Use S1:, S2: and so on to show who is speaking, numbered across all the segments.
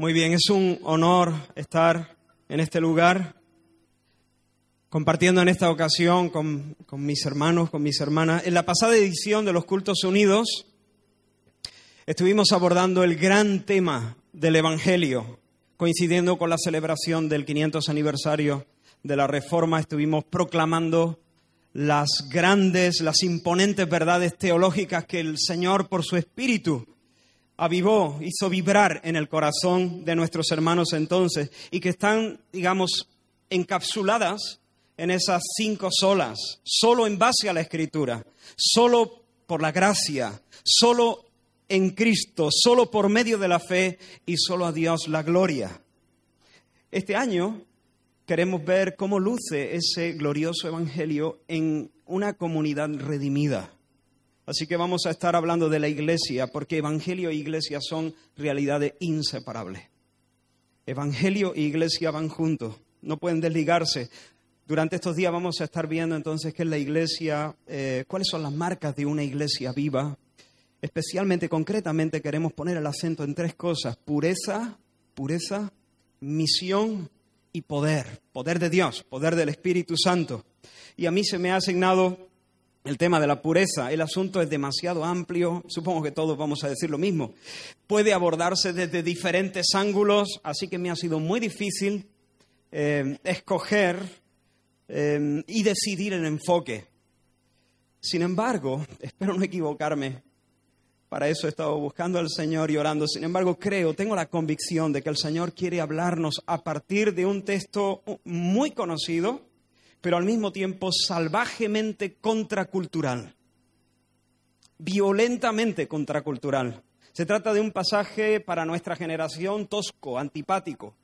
S1: Muy bien, es un honor estar en este lugar, compartiendo en esta ocasión con, con, mis hermanos, con mis hermanas. En la pasada edición de los Cultos Unidos estuvimos abordando el gran tema del Evangelio, coincidiendo con la celebración del 500 aniversario de la Reforma, estuvimos proclamando las grandes, las imponentes verdades teológicas que el Señor, por su Espíritu, avivó, hizo vibrar en el corazón de nuestros hermanos entonces y que están, digamos, encapsuladas en esas cinco solas, solo en base a la Escritura, solo por la gracia, solo en Cristo, solo por medio de la fe y solo a Dios la gloria. Este año queremos ver cómo luce ese glorioso Evangelio en una comunidad redimida. Así que vamos a estar hablando de la iglesia, porque Evangelio e iglesia son realidades inseparables. Evangelio e iglesia van juntos, no pueden desligarse. Durante estos días vamos a estar viendo entonces qué es la iglesia, eh, cuáles son las marcas de una iglesia viva. Especialmente, concretamente, queremos poner el acento en tres cosas, pureza, pureza, misión y poder, poder de Dios, poder del Espíritu Santo. Y a mí se me ha asignado el tema de la pureza. El asunto es demasiado amplio, supongo que todos vamos a decir lo mismo. Puede abordarse desde diferentes ángulos, así que me ha sido muy difícil eh, escoger eh, y decidir el enfoque. Sin embargo, espero no equivocarme, para eso he estado buscando al Señor y orando. Sin embargo, creo, tengo la convicción de que el Señor quiere hablarnos a partir de un texto muy conocido, pero al mismo tiempo salvajemente contracultural, violentamente contracultural. Se trata de un pasaje para nuestra generación tosco, antipático,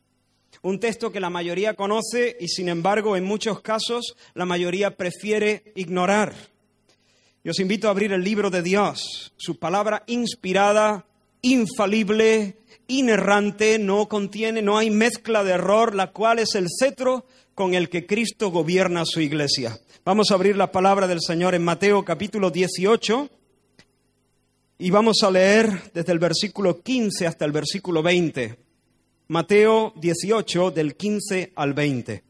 S1: un texto que la mayoría conoce y sin embargo en muchos casos la mayoría prefiere ignorar. Yo os invito a abrir el libro de Dios, su palabra inspirada, infalible, inerrante, no contiene, no hay mezcla de error, la cual es el cetro con el que Cristo gobierna su iglesia. Vamos a abrir la palabra del Señor en Mateo capítulo 18 y vamos a leer desde el versículo 15 hasta el versículo 20. Mateo 18 del 15 al 20.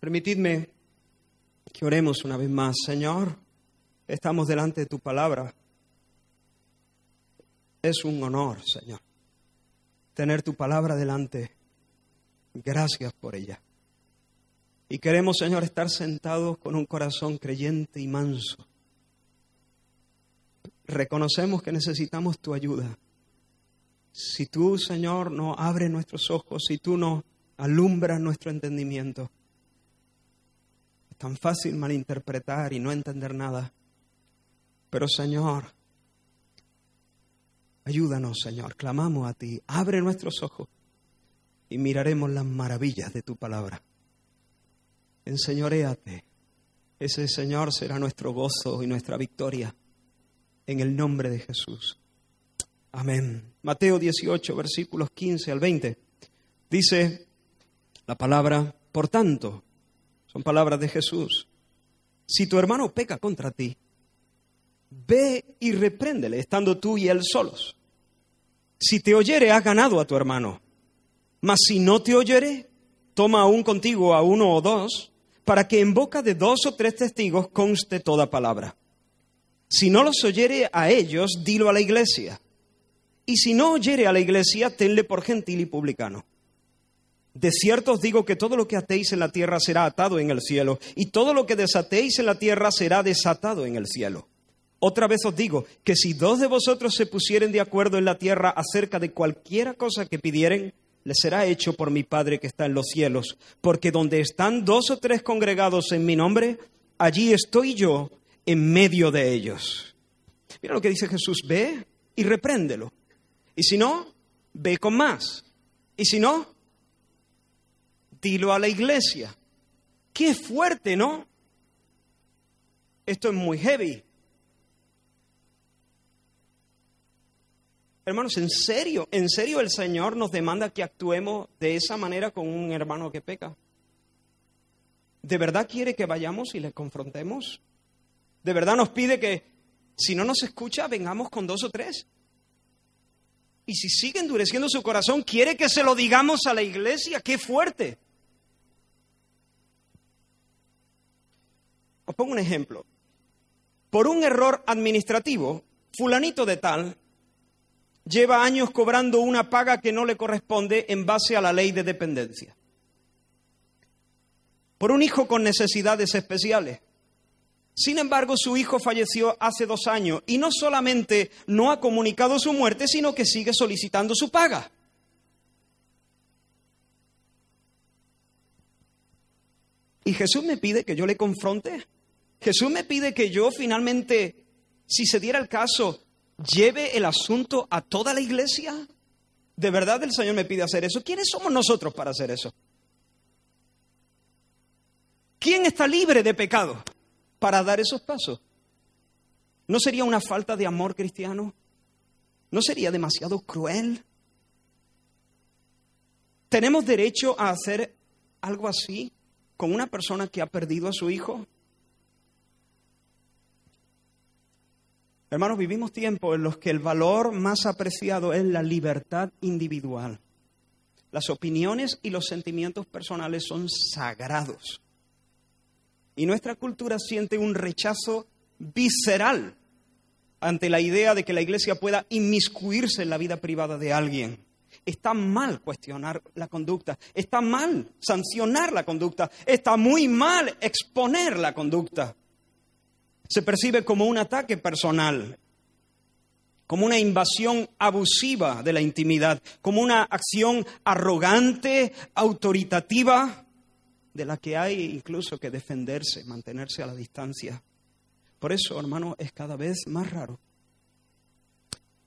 S1: Permitidme que oremos una vez más, Señor. Estamos delante de tu palabra. Es un honor, Señor, tener tu palabra delante. Gracias por ella. Y queremos, Señor, estar sentados con un corazón creyente y manso. Reconocemos que necesitamos tu ayuda. Si tú, Señor, no abres nuestros ojos, si tú no alumbras nuestro entendimiento, es tan fácil malinterpretar y no entender nada. Pero, Señor, Ayúdanos, Señor, clamamos a ti, abre nuestros ojos y miraremos las maravillas de tu palabra. Enseñoréate. Ese Señor será nuestro gozo y nuestra victoria. En el nombre de Jesús. Amén. Mateo 18, versículos 15 al 20. Dice la palabra, por tanto, son palabras de Jesús. Si tu hermano peca contra ti, ve y repréndele, estando tú y él solos. Si te oyere, has ganado a tu hermano. Mas si no te oyere, toma aún contigo a uno o dos, para que en boca de dos o tres testigos conste toda palabra. Si no los oyere a ellos, dilo a la iglesia. Y si no oyere a la iglesia, tenle por gentil y publicano. De cierto os digo que todo lo que atéis en la tierra será atado en el cielo, y todo lo que desatéis en la tierra será desatado en el cielo. Otra vez os digo que si dos de vosotros se pusieren de acuerdo en la tierra acerca de cualquiera cosa que pidieren, les será hecho por mi Padre que está en los cielos. Porque donde están dos o tres congregados en mi nombre, allí estoy yo en medio de ellos. Mira lo que dice Jesús, ve y repréndelo. Y si no, ve con más. Y si no, dilo a la iglesia. Qué fuerte, ¿no? Esto es muy heavy. Hermanos, ¿en serio? ¿En serio el Señor nos demanda que actuemos de esa manera con un hermano que peca? ¿De verdad quiere que vayamos y le confrontemos? ¿De verdad nos pide que si no nos escucha, vengamos con dos o tres? Y si sigue endureciendo su corazón, quiere que se lo digamos a la iglesia. ¡Qué fuerte! Os pongo un ejemplo. Por un error administrativo, fulanito de tal lleva años cobrando una paga que no le corresponde en base a la ley de dependencia. Por un hijo con necesidades especiales. Sin embargo, su hijo falleció hace dos años y no solamente no ha comunicado su muerte, sino que sigue solicitando su paga. Y Jesús me pide que yo le confronte. Jesús me pide que yo finalmente, si se diera el caso, lleve el asunto a toda la iglesia. ¿De verdad el Señor me pide hacer eso? ¿Quiénes somos nosotros para hacer eso? ¿Quién está libre de pecado para dar esos pasos? ¿No sería una falta de amor cristiano? ¿No sería demasiado cruel? ¿Tenemos derecho a hacer algo así con una persona que ha perdido a su hijo? Hermanos, vivimos tiempos en los que el valor más apreciado es la libertad individual. Las opiniones y los sentimientos personales son sagrados. Y nuestra cultura siente un rechazo visceral ante la idea de que la iglesia pueda inmiscuirse en la vida privada de alguien. Está mal cuestionar la conducta, está mal sancionar la conducta, está muy mal exponer la conducta se percibe como un ataque personal, como una invasión abusiva de la intimidad, como una acción arrogante, autoritativa, de la que hay incluso que defenderse, mantenerse a la distancia. Por eso, hermano, es cada vez más raro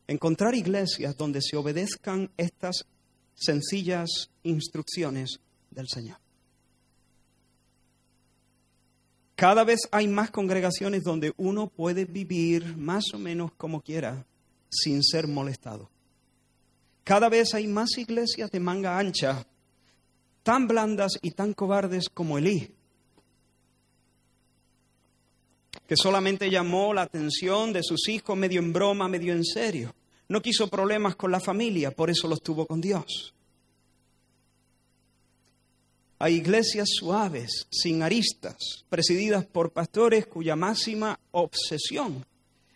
S1: encontrar iglesias donde se obedezcan estas sencillas instrucciones del Señor. Cada vez hay más congregaciones donde uno puede vivir más o menos como quiera sin ser molestado. Cada vez hay más iglesias de manga ancha, tan blandas y tan cobardes como Elí, que solamente llamó la atención de sus hijos medio en broma, medio en serio. No quiso problemas con la familia, por eso los tuvo con Dios. Hay iglesias suaves, sin aristas, presididas por pastores cuya máxima obsesión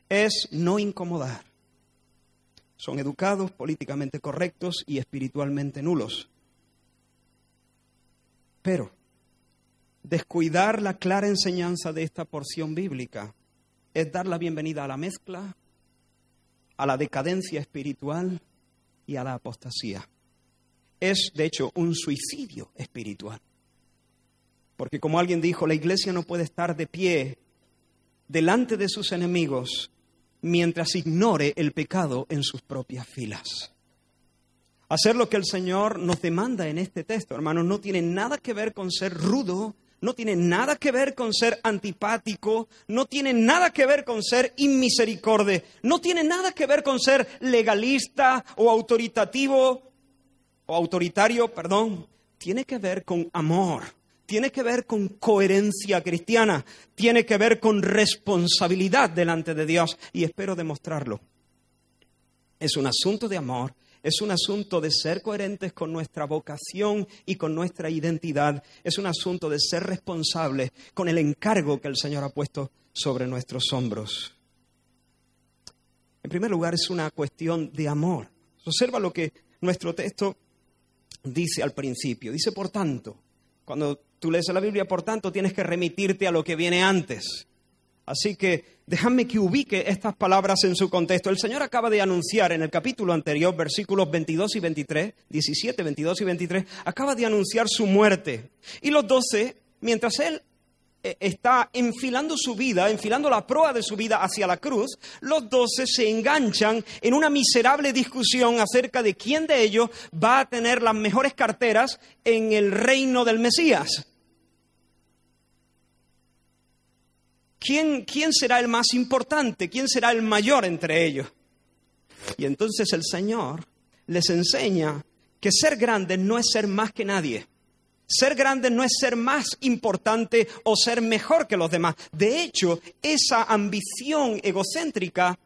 S1: es no incomodar. Son educados, políticamente correctos y espiritualmente nulos. Pero descuidar la clara enseñanza de esta porción bíblica es dar la bienvenida a la mezcla, a la decadencia espiritual y a la apostasía es, de hecho, un suicidio espiritual. Porque como alguien dijo, la iglesia no puede estar de pie delante de sus enemigos mientras ignore el pecado en sus propias filas. Hacer lo que el Señor nos demanda en este texto, hermanos, no tiene nada que ver con ser rudo, no tiene nada que ver con ser antipático, no tiene nada que ver con ser inmisericorde, no tiene nada que ver con ser legalista o autoritativo o autoritario, perdón, tiene que ver con amor, tiene que ver con coherencia cristiana, tiene que ver con responsabilidad delante de Dios y espero demostrarlo. Es un asunto de amor, es un asunto de ser coherentes con nuestra vocación y con nuestra identidad, es un asunto de ser responsables con el encargo que el Señor ha puesto sobre nuestros hombros. En primer lugar, es una cuestión de amor. Observa lo que nuestro texto dice al principio. Dice, por tanto, cuando tú lees la Biblia, por tanto, tienes que remitirte a lo que viene antes. Así que déjame que ubique estas palabras en su contexto. El Señor acaba de anunciar en el capítulo anterior, versículos 22 y 23, 17, 22 y 23, acaba de anunciar su muerte. Y los doce, mientras Él está enfilando su vida, enfilando la proa de su vida hacia la cruz, los doce se enganchan en una miserable discusión acerca de quién de ellos va a tener las mejores carteras en el reino del Mesías. ¿Quién, ¿Quién será el más importante? ¿Quién será el mayor entre ellos? Y entonces el Señor les enseña que ser grande no es ser más que nadie Ser grande no es ser más importante o ser mejor que los demás. De hecho, esa ambición egocéntrica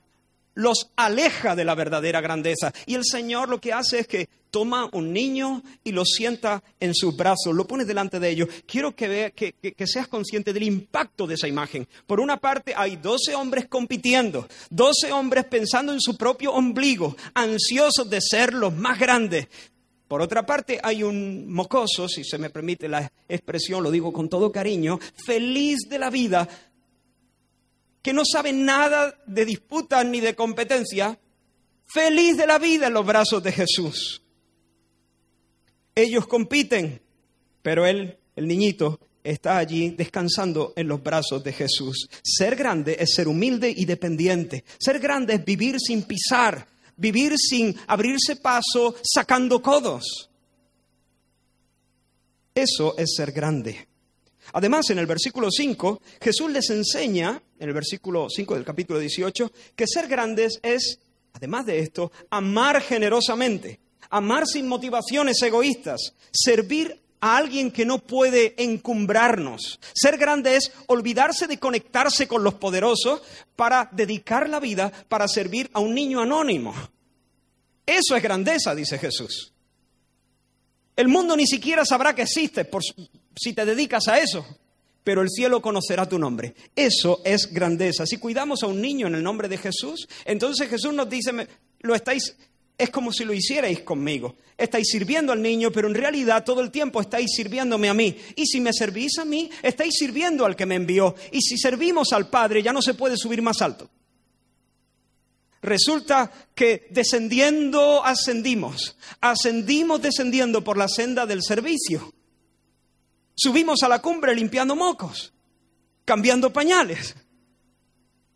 S1: los aleja de la verdadera grandeza. Y el Señor lo que hace es que toma un niño y lo sienta en sus brazos, lo pone delante de ellos. Quiero que, que, seas consciente del impacto de esa imagen. Por una parte, hay doce hombres compitiendo, doce hombres pensando en su propio ombligo, ansiosos de ser los más grandes. Por otra parte, hay un mocoso, si se me permite la expresión, lo digo con todo cariño, feliz de la vida, que no sabe nada de disputa ni de competencia, feliz de la vida en los brazos de Jesús. Ellos compiten, pero él, el niñito, está allí descansando en los brazos de Jesús. Ser grande es ser humilde y dependiente. Ser grande es vivir sin pisar, vivir sin abrirse paso, sacando codos. Eso es ser grande. Además, en el versículo 5, Jesús les enseña, en el versículo 5 del capítulo 18, que ser grandes es, además de esto, amar generosamente, amar sin motivaciones egoístas, servir a alguien que no puede encumbrarnos. Ser grande es olvidarse de conectarse con los poderosos para dedicar la vida para servir a un niño anónimo. Eso es grandeza, dice Jesús. El mundo ni siquiera sabrá que existes por, si te dedicas a eso, pero el cielo conocerá tu nombre. Eso es grandeza. Si cuidamos a un niño en el nombre de Jesús, entonces Jesús nos dice, lo estáis es como si lo hicierais conmigo. Estáis sirviendo al niño, pero en realidad todo el tiempo estáis sirviéndome a mí. Y si me servís a mí, estáis sirviendo al que me envió. Y si servimos al Padre, ya no se puede subir más alto. Resulta que descendiendo ascendimos, ascendimos descendiendo por la senda del servicio. Subimos a la cumbre limpiando mocos, cambiando pañales.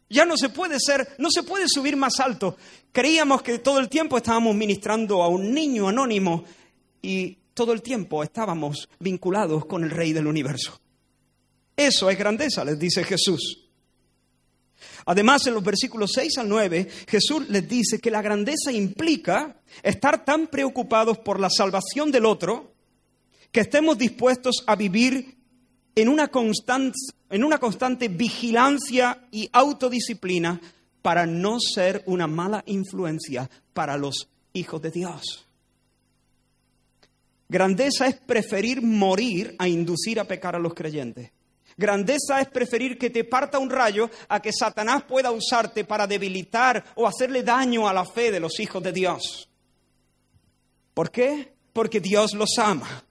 S1: Ya no se puede ser, no se puede subir más alto. Creíamos que todo el tiempo estábamos ministrando a un niño anónimo y todo el tiempo estábamos vinculados con el Rey del universo. Eso es grandeza, les dice Jesús. Además, en los versículos 6 al 9, Jesús les dice que la grandeza implica estar tan preocupados por la salvación del otro que estemos dispuestos a vivir en una, constante, en una constante vigilancia y autodisciplina para no ser una mala influencia para los hijos de Dios. Grandeza es preferir morir a inducir a pecar a los creyentes. Grandeza es preferir que te parta un rayo a que Satanás pueda usarte para debilitar o hacerle daño a la fe de los hijos de Dios. ¿Por qué? Porque Dios los ama.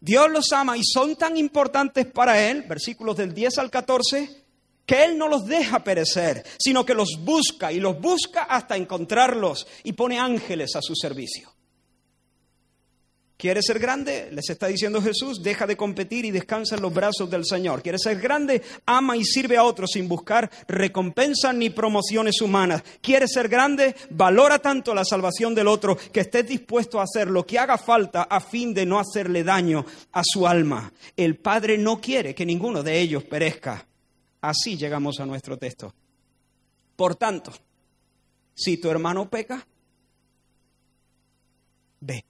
S1: Dios los ama y son tan importantes para Él, versículos del 10 al 14, que Él no los deja perecer, sino que los busca y los busca hasta encontrarlos y pone ángeles a su servicio. ¿Quieres ser grande? Les está diciendo Jesús, deja de competir y descansa en los brazos del Señor. ¿Quieres ser grande? Ama y sirve a otros sin buscar recompensas ni promociones humanas. ¿Quieres ser grande? Valora tanto la salvación del otro que estés dispuesto a hacer lo que haga falta a fin de no hacerle daño a su alma. El Padre no quiere que ninguno de ellos perezca. Así llegamos a nuestro texto. Por tanto, si tu hermano peca, ve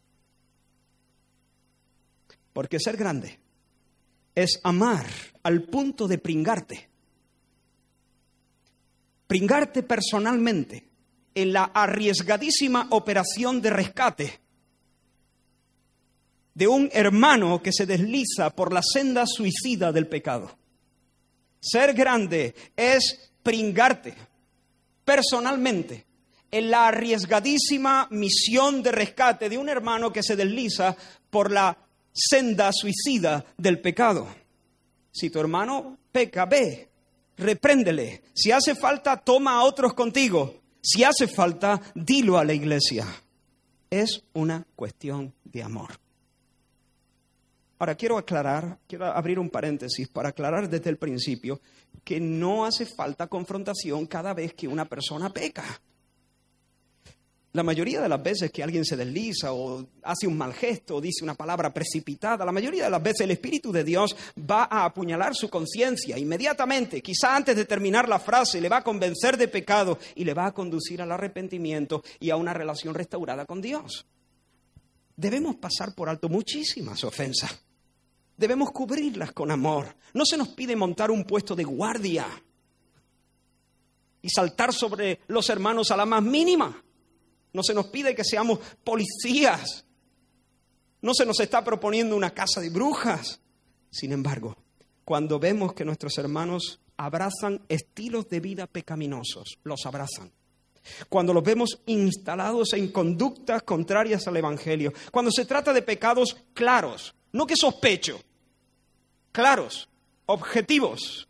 S1: porque ser grande es amar al punto de pringarte. Pringarte personalmente en la arriesgadísima operación de rescate de un hermano que se desliza por la senda suicida del pecado. Ser grande es pringarte personalmente en la arriesgadísima misión de rescate de un hermano que se desliza por la senda suicida del pecado. Si tu hermano peca, ve, repréndele. Si hace falta, toma a otros contigo. Si hace falta, dilo a la iglesia. Es una cuestión de amor. Ahora quiero aclarar, quiero abrir un paréntesis para aclarar desde el principio que no hace falta confrontación cada vez que una persona peca. La mayoría de las veces que alguien se desliza o hace un mal gesto o dice una palabra precipitada, la mayoría de las veces el Espíritu de Dios va a apuñalar su conciencia inmediatamente, quizá antes de terminar la frase, le va a convencer de pecado y le va a conducir al arrepentimiento y a una relación restaurada con Dios. Debemos pasar por alto muchísimas ofensas. Debemos cubrirlas con amor. No se nos pide montar un puesto de guardia y saltar sobre los hermanos a la más mínima. No se nos pide que seamos policías. No se nos está proponiendo una casa de brujas. Sin embargo, cuando vemos que nuestros hermanos abrazan estilos de vida pecaminosos, los abrazan. Cuando los vemos instalados en conductas contrarias al Evangelio, cuando se trata de pecados claros, no que sospecho, claros, objetivos,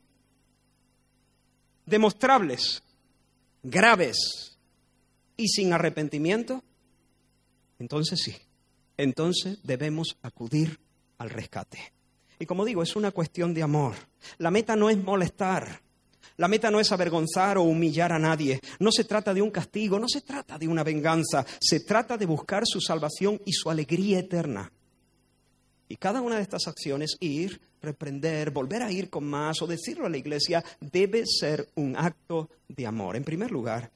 S1: demostrables, graves y sin arrepentimiento, entonces sí, entonces debemos acudir al rescate. Y como digo, es una cuestión de amor. La meta no es molestar. La meta no es avergonzar o humillar a nadie. No se trata de un castigo, no se trata de una venganza. Se trata de buscar su salvación y su alegría eterna. Y cada una de estas acciones, ir, reprender, volver a ir con más o decirlo a la iglesia, debe ser un acto de amor. En primer lugar,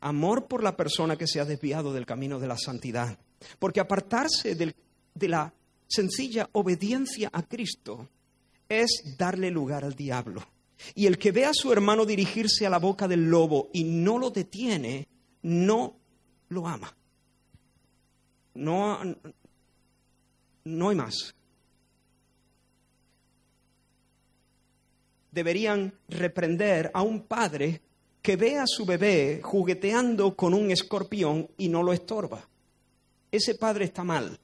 S1: amor por la persona que se ha desviado del camino de la santidad. Porque apartarse de la sencilla obediencia a Cristo es darle lugar al diablo. Y el que ve a su hermano dirigirse a la boca del lobo y no lo detiene, no lo ama. No, no hay más. Deberían reprender a un padre que ve a su bebé jugueteando con un escorpión y no lo estorba. Ese padre está mal.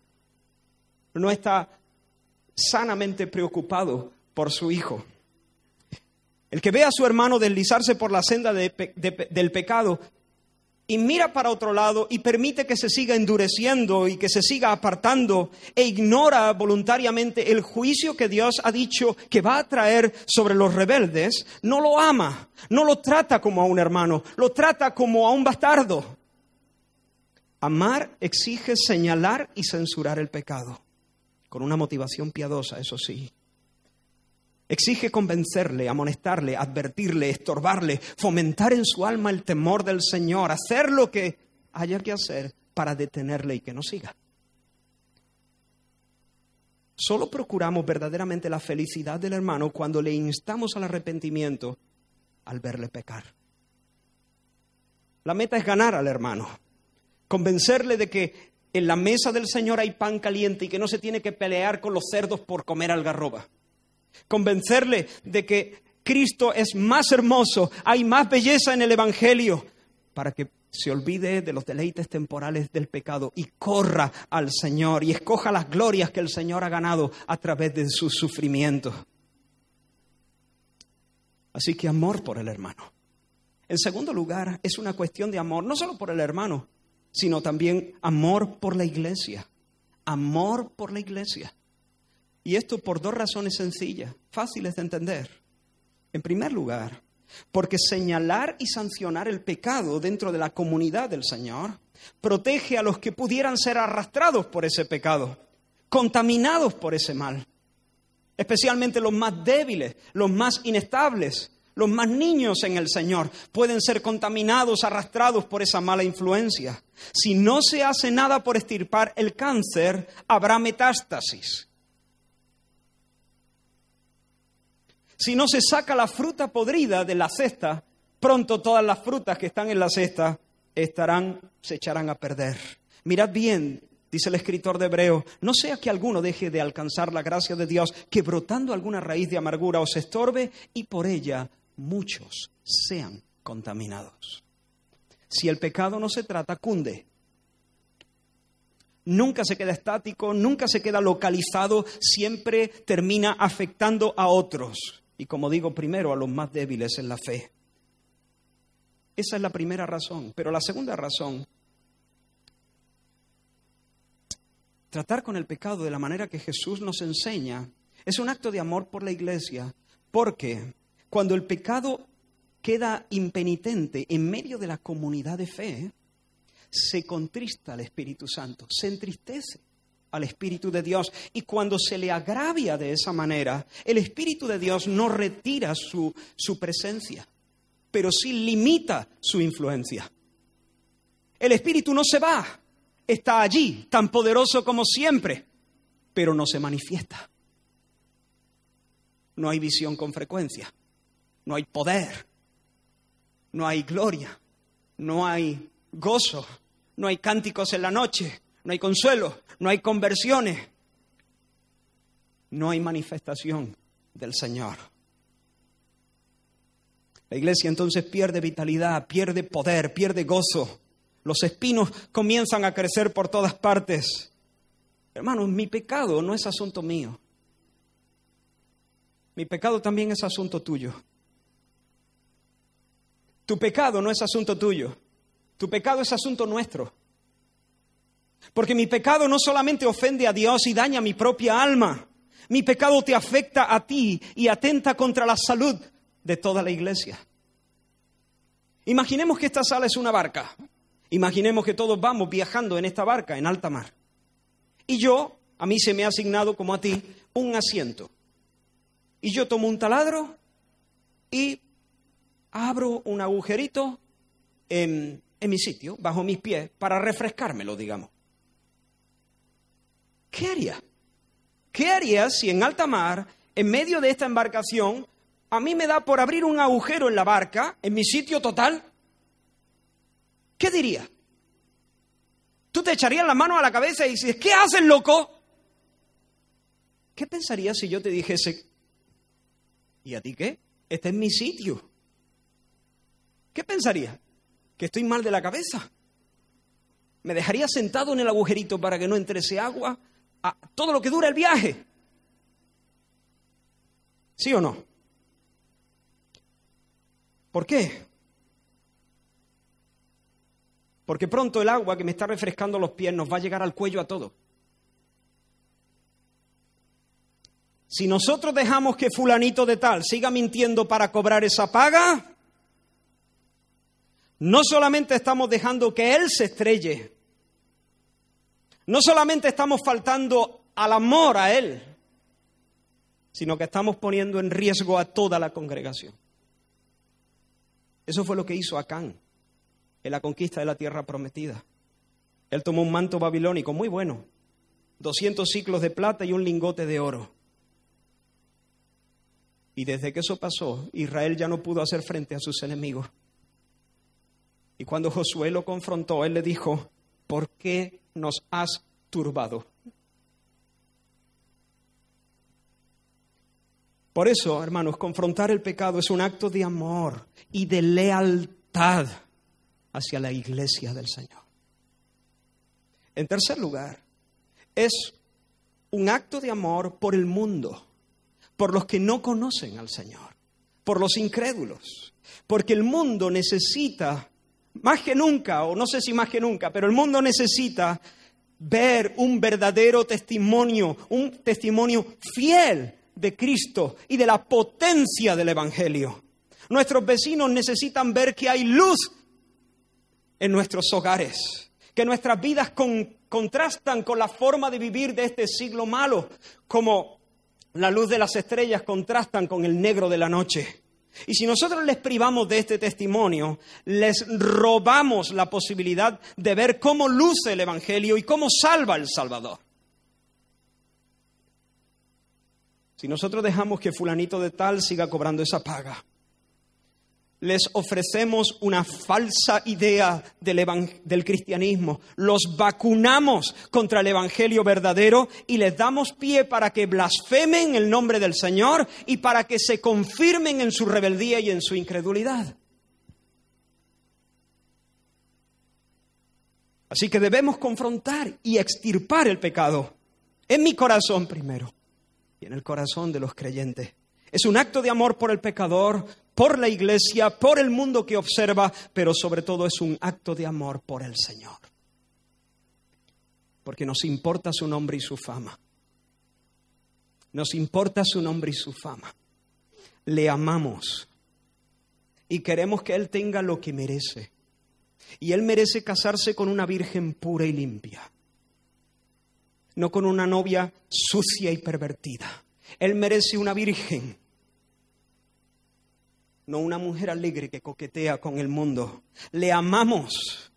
S1: No está sanamente preocupado por su hijo. El que ve a su hermano deslizarse por la senda del pecado y mira para otro lado y permite que se siga endureciendo y que se siga apartando e ignora voluntariamente el juicio que Dios ha dicho que va a traer sobre los rebeldes, no lo ama, no lo trata como a un hermano, lo trata como a un bastardo. Amar exige señalar y censurar el pecado, con una motivación piadosa, eso sí. Exige convencerle, amonestarle, advertirle, estorbarle, fomentar en su alma el temor del Señor, hacer lo que haya que hacer para detenerle y que no siga. Solo procuramos verdaderamente la felicidad del hermano cuando le instamos al arrepentimiento al verle pecar. La meta es ganar al hermano, convencerle de que en la mesa del Señor hay pan caliente y que no se tiene que pelear con los cerdos por comer algarroba convencerle de que Cristo es más hermoso, hay más belleza en el Evangelio, para que se olvide de los deleites temporales del pecado y corra al Señor y escoja las glorias que el Señor ha ganado a través de su sufrimiento. Así que amor por el hermano. En segundo lugar, es una cuestión de amor, no solo por el hermano, sino también amor por la iglesia. Amor por la iglesia. Y esto por dos razones sencillas, fáciles de entender. En primer lugar, porque señalar y sancionar el pecado dentro de la comunidad del Señor protege a los que pudieran ser arrastrados por ese pecado, contaminados por ese mal, especialmente los más débiles, los más inestables, los más niños en el Señor pueden ser contaminados, arrastrados por esa mala influencia. Si no se hace nada por estirpar el cáncer, habrá metástasis. Si no se saca la fruta podrida de la cesta, pronto todas las frutas que están en la cesta estarán, se echarán a perder. Mirad bien, dice el escritor de Hebreo, no sea que alguno deje de alcanzar la gracia de Dios, que brotando alguna raíz de amargura os estorbe y por ella muchos sean contaminados. Si el pecado no se trata, cunde. Nunca se queda estático, nunca se queda localizado, siempre termina afectando a otros y como digo, primero a los más débiles en la fe. Esa es la primera razón. Pero la segunda razón, tratar con el pecado de la manera que Jesús nos enseña, es un acto de amor por la iglesia, porque cuando el pecado queda impenitente en medio de la comunidad de fe, se contrista al Espíritu Santo, se entristece al Espíritu de Dios. Y cuando se le agravia de esa manera, el Espíritu de Dios no retira su, su presencia, pero sí limita su influencia. El Espíritu no se va, está allí, tan poderoso como siempre, pero no se manifiesta. no hay visión con frecuencia, no hay poder, no hay gloria, no hay gozo, no hay cánticos en la noche, no hay consuelo, no hay conversiones, no hay manifestación del Señor. La iglesia entonces pierde vitalidad, pierde poder, pierde gozo. Los espinos comienzan a crecer por todas partes. Hermanos, mi pecado no es asunto mío. Mi pecado también es asunto tuyo. Tu pecado no es asunto tuyo. Tu pecado es asunto nuestro. Porque mi pecado no solamente ofende a Dios y daña mi propia alma. Mi pecado te afecta a ti y atenta contra la salud de toda la iglesia. Imaginemos que esta sala es una barca. Imaginemos que todos vamos viajando en esta barca en alta mar. Y yo, a mí se me ha asignado como a ti un asiento. Y yo tomo un taladro y abro un agujerito en, en mi sitio, bajo mis pies, para refrescármelo, digamos. ¿Qué haría? ¿Qué haría si en alta mar, en medio de esta embarcación, a mí me da por abrir un agujero en la barca, en mi sitio total, ¿qué diría? Tú te echarías la mano a la cabeza y dices, ¿qué haces, loco? ¿Qué pensarías si yo te dijese, ¿y a ti qué? Este es mi sitio. ¿Qué pensarías? ¿Que estoy mal de la cabeza? ¿Me dejaría sentado en el agujerito para que no entrese agua todo lo que dura el viaje? ¿Sí o no? ¿Por qué? Porque pronto el agua que me está refrescando los pies nos va a llegar al cuello a todos. Si nosotros dejamos que fulanito de tal siga mintiendo para cobrar esa paga, no solamente estamos dejando que él se estrelle, no solamente estamos faltando al amor a él, sino que estamos poniendo en riesgo a toda la congregación. Eso fue lo que hizo Acán en la conquista de la tierra prometida. Él tomó un manto babilónico muy bueno, 200 ciclos de plata y un lingote de oro. Y desde que eso pasó, Israel ya no pudo hacer frente a sus enemigos. Y cuando Josué lo confrontó, él le dijo, ¿por qué nos has turbado? Por eso, hermanos, confrontar el pecado es un acto de amor y de lealtad hacia la iglesia del Señor. En tercer lugar, es un acto de amor por el mundo, por los que no conocen al Señor, por los incrédulos, porque el mundo necesita, más que nunca, o no sé si más que nunca, pero el mundo necesita ver un verdadero testimonio, un testimonio fiel de Cristo y de la potencia del Evangelio. Nuestros vecinos necesitan ver que hay luz en nuestros hogares, que nuestras vidas contrastan con la forma de vivir de este siglo malo, como la luz de las estrellas contrastan con el negro de la noche. Y si nosotros les privamos de este testimonio, les robamos la posibilidad de ver cómo luce el Evangelio y cómo salva el Salvador. Si nosotros dejamos que fulanito de tal siga cobrando esa paga, les ofrecemos una falsa idea del, cristianismo, los vacunamos contra el Evangelio verdadero y les damos pie para que blasfemen el nombre del Señor y para que se confirmen en su rebeldía y en su incredulidad. Así que debemos confrontar y extirpar el pecado en mi corazón primero y en el corazón de los creyentes. Es un acto de amor por el pecador, por la iglesia, por el mundo que observa, pero sobre todo es un acto de amor por el Señor. Porque nos importa su nombre y su fama. Nos importa su nombre y su fama. Le amamos y queremos que Él tenga lo que merece. Y Él merece casarse con una virgen pura y limpia no con una novia sucia y pervertida. Él merece una virgen, no una mujer alegre que coquetea con el mundo. Le amamos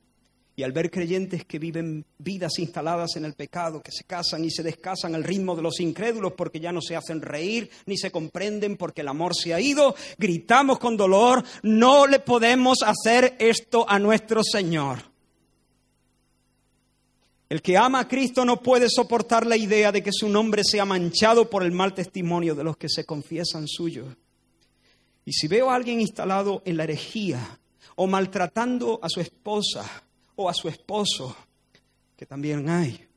S1: Y al ver creyentes que viven vidas instaladas en el pecado, que se casan y se descasan al ritmo de los incrédulos porque ya no se hacen reír ni se comprenden porque el amor se ha ido, gritamos con dolor, no le podemos hacer esto a nuestro Señor. El que ama a Cristo no puede soportar la idea de que su nombre sea manchado por el mal testimonio de los que se confiesan suyos. Y si veo a alguien instalado en la herejía o maltratando a su esposa, o a su esposo, que también hay,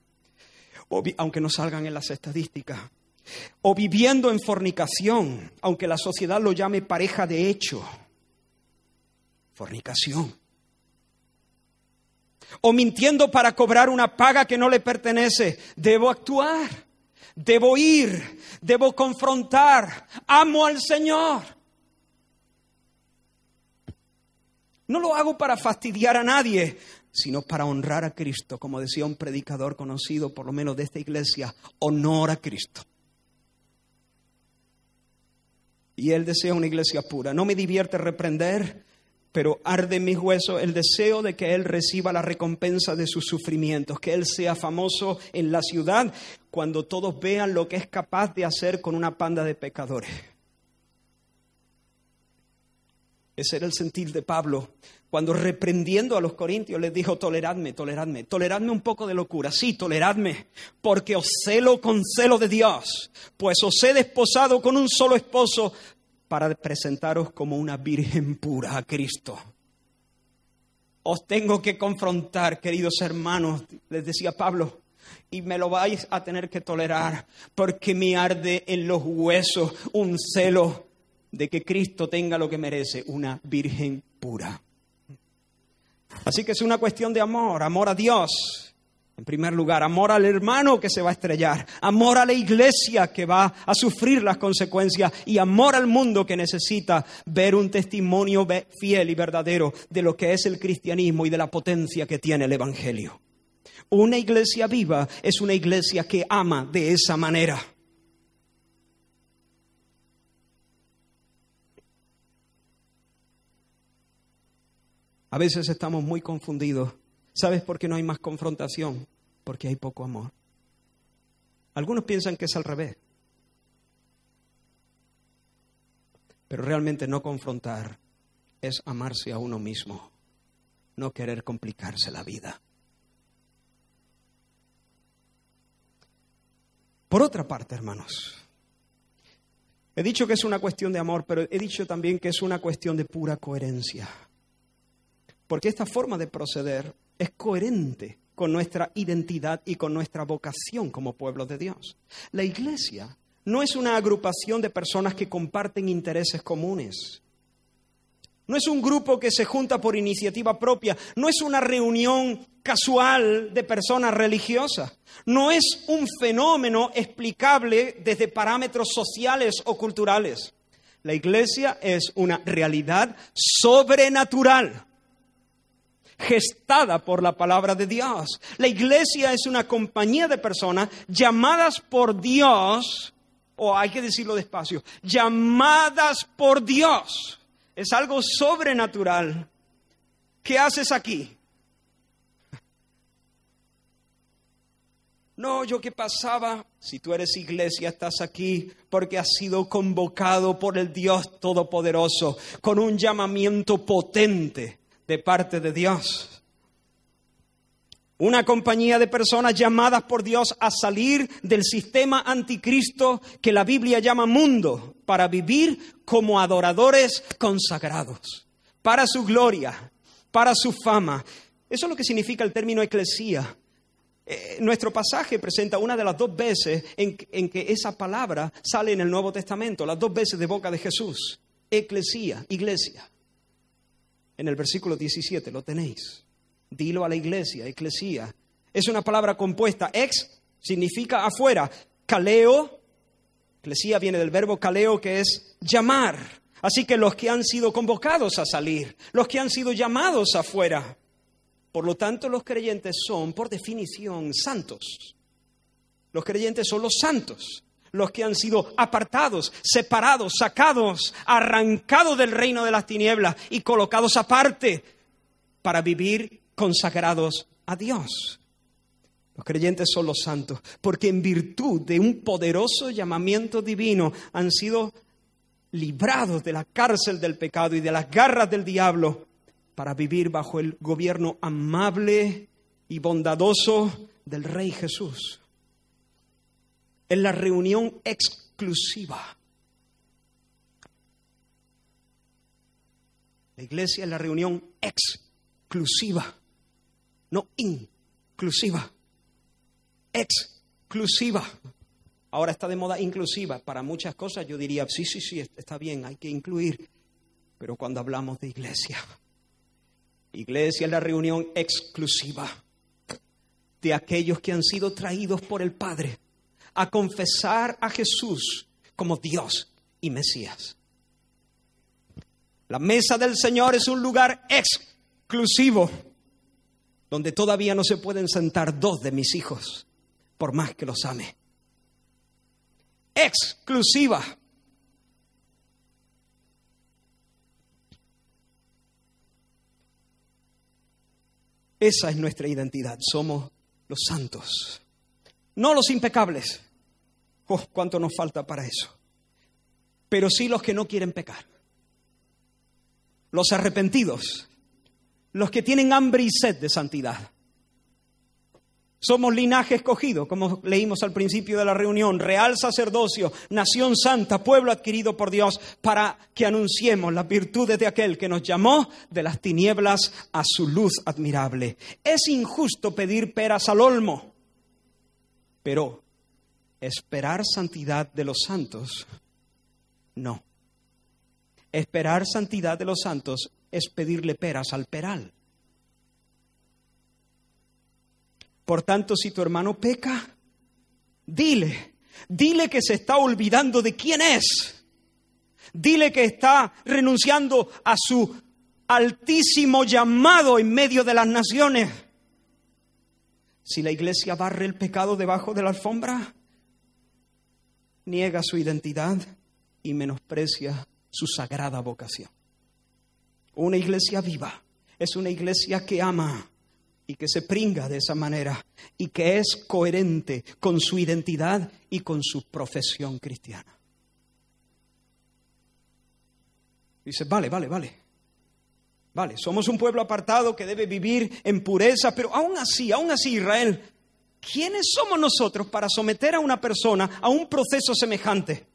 S1: aunque no salgan en las estadísticas, o viviendo en fornicación, aunque la sociedad lo llame pareja de hecho, fornicación, o mintiendo para cobrar una paga que no le pertenece, debo actuar, debo ir, debo confrontar, amo al Señor. No lo hago para fastidiar a nadie, sino para honrar a Cristo, como decía un predicador conocido, por lo menos de esta iglesia, honor a Cristo. Y él desea una iglesia pura. No me divierte reprender, pero arde en mis huesos el deseo de que él reciba la recompensa de sus sufrimientos, que él sea famoso en la ciudad cuando todos vean lo que es capaz de hacer con una panda de pecadores. Ese era el sentir de Pablo cuando reprendiendo a los corintios les dijo, toleradme, toleradme, toleradme un poco de locura, sí, toleradme, porque os celo con celo de Dios, pues os he desposado con un solo esposo para presentaros como una virgen pura a Cristo. Os tengo que confrontar, queridos hermanos, les decía Pablo, y me lo vais a tener que tolerar, porque me arde en los huesos un celo de que Cristo tenga lo que merece, una virgen pura. Así que es una cuestión de amor, amor a Dios. En primer lugar, amor al hermano que se va a estrellar, amor a la iglesia que va a sufrir las consecuencias y amor al mundo que necesita ver un testimonio fiel y verdadero de lo que es el cristianismo y de la potencia que tiene el Evangelio. Una iglesia viva es una iglesia que ama de esa manera. A veces estamos muy confundidos. ¿Sabes por qué no hay más confrontación? Porque hay poco amor. Algunos piensan que es al revés. Pero realmente no confrontar es amarse a uno mismo, no querer complicarse la vida. Por otra parte, hermanos, he dicho que es una cuestión de amor, pero he dicho también que es una cuestión de pura coherencia porque esta forma de proceder es coherente con nuestra identidad y con nuestra vocación como pueblo de Dios. La iglesia no es una agrupación de personas que comparten intereses comunes. No es un grupo que se junta por iniciativa propia, no es una reunión casual de personas religiosas, no es un fenómeno explicable desde parámetros sociales o culturales. La iglesia es una realidad sobrenatural gestada por la palabra de Dios. La iglesia es una compañía de personas llamadas por Dios, o hay que decirlo despacio, llamadas por Dios. Es algo sobrenatural. ¿Qué haces aquí? No, yo qué pasaba. Si tú eres iglesia, estás aquí porque has sido convocado por el Dios Todopoderoso con un llamamiento potente de parte de Dios. Una compañía de personas llamadas por Dios a salir del sistema anticristo que la Biblia llama mundo, para vivir como adoradores consagrados, para su gloria, para su fama. Eso es lo que significa el término eclesía. Eh, nuestro pasaje presenta una de las dos veces en, en, que esa palabra sale en el Nuevo Testamento, las dos veces de boca de Jesús. Eclesía, iglesia en el versículo 17, lo tenéis. Dilo a la iglesia, eclesía. Es una palabra compuesta. Ex significa afuera. Caleo, eclesía viene del verbo caleo que es llamar. Así que los que han sido convocados a salir, los que han sido llamados afuera. Por lo tanto, los creyentes son, por definición, santos. Los creyentes son los santos los que han sido apartados, separados, sacados, arrancados del reino de las tinieblas y colocados aparte para vivir consagrados a Dios. Los creyentes son los santos, porque en virtud de un poderoso llamamiento divino han sido librados de la cárcel del pecado y de las garras del diablo para vivir bajo el gobierno amable y bondadoso del Rey Jesús. Es la reunión exclusiva. La iglesia es la reunión exclusiva, no inclusiva, exclusiva. Ahora está de moda inclusiva. Para muchas cosas yo diría, sí, sí, sí, está bien, hay que incluir. Pero cuando hablamos de iglesia, iglesia es la reunión exclusiva de aquellos que han sido traídos por el Padre a confesar a Jesús como Dios y Mesías. La mesa del Señor es un lugar exclusivo donde todavía no se pueden sentar dos de mis hijos, por más que los ame exclusiva. Esa es nuestra identidad, somos los santos, no los impecables. Oh, cuánto nos falta para eso. Pero sí los que no quieren pecar, los arrepentidos, los que tienen hambre y sed de santidad. Somos linaje escogido, como leímos al principio de la reunión, real sacerdocio, nación santa, pueblo adquirido por Dios, para que anunciemos las virtudes de aquel que nos llamó de las tinieblas a su luz admirable. Es injusto pedir peras al olmo, pero esperar santidad de los santos, no. Esperar santidad de los santos es pedirle peras al peral. Por tanto, si tu hermano peca, dile, dile que se está olvidando de quién es. Dile que está renunciando a su altísimo llamado en medio de las naciones. Si la iglesia barre el pecado debajo de la alfombra, niega su identidad y menosprecia su sagrada vocación. Una iglesia viva es una iglesia que ama, y que se pringa de esa manera y que es coherente con su identidad y con su profesión cristiana. Dice, vale, vale, vale. Vale, somos un pueblo apartado que debe vivir en pureza, pero aún así, aún así Israel, ¿quiénes somos nosotros para someter a una persona a un proceso semejante?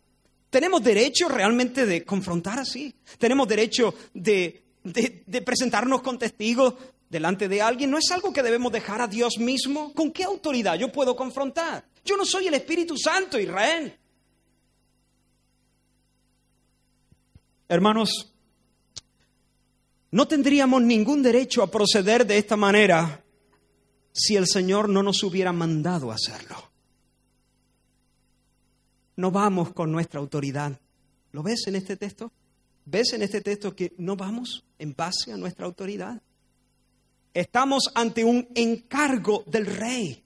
S1: ¿Tenemos derecho realmente de confrontar así? ¿Tenemos derecho de, de, de presentarnos con testigos delante de alguien no es algo que debemos dejar a Dios mismo. ¿Con qué autoridad yo puedo confrontar? Yo no soy el Espíritu Santo, Israel. Hermanos, no tendríamos ningún derecho a proceder de esta manera si el Señor no nos hubiera mandado hacerlo. No vamos con nuestra autoridad. ¿Lo ves en este texto? ¿Ves en este texto que no vamos en base a nuestra autoridad? Estamos ante un encargo del rey.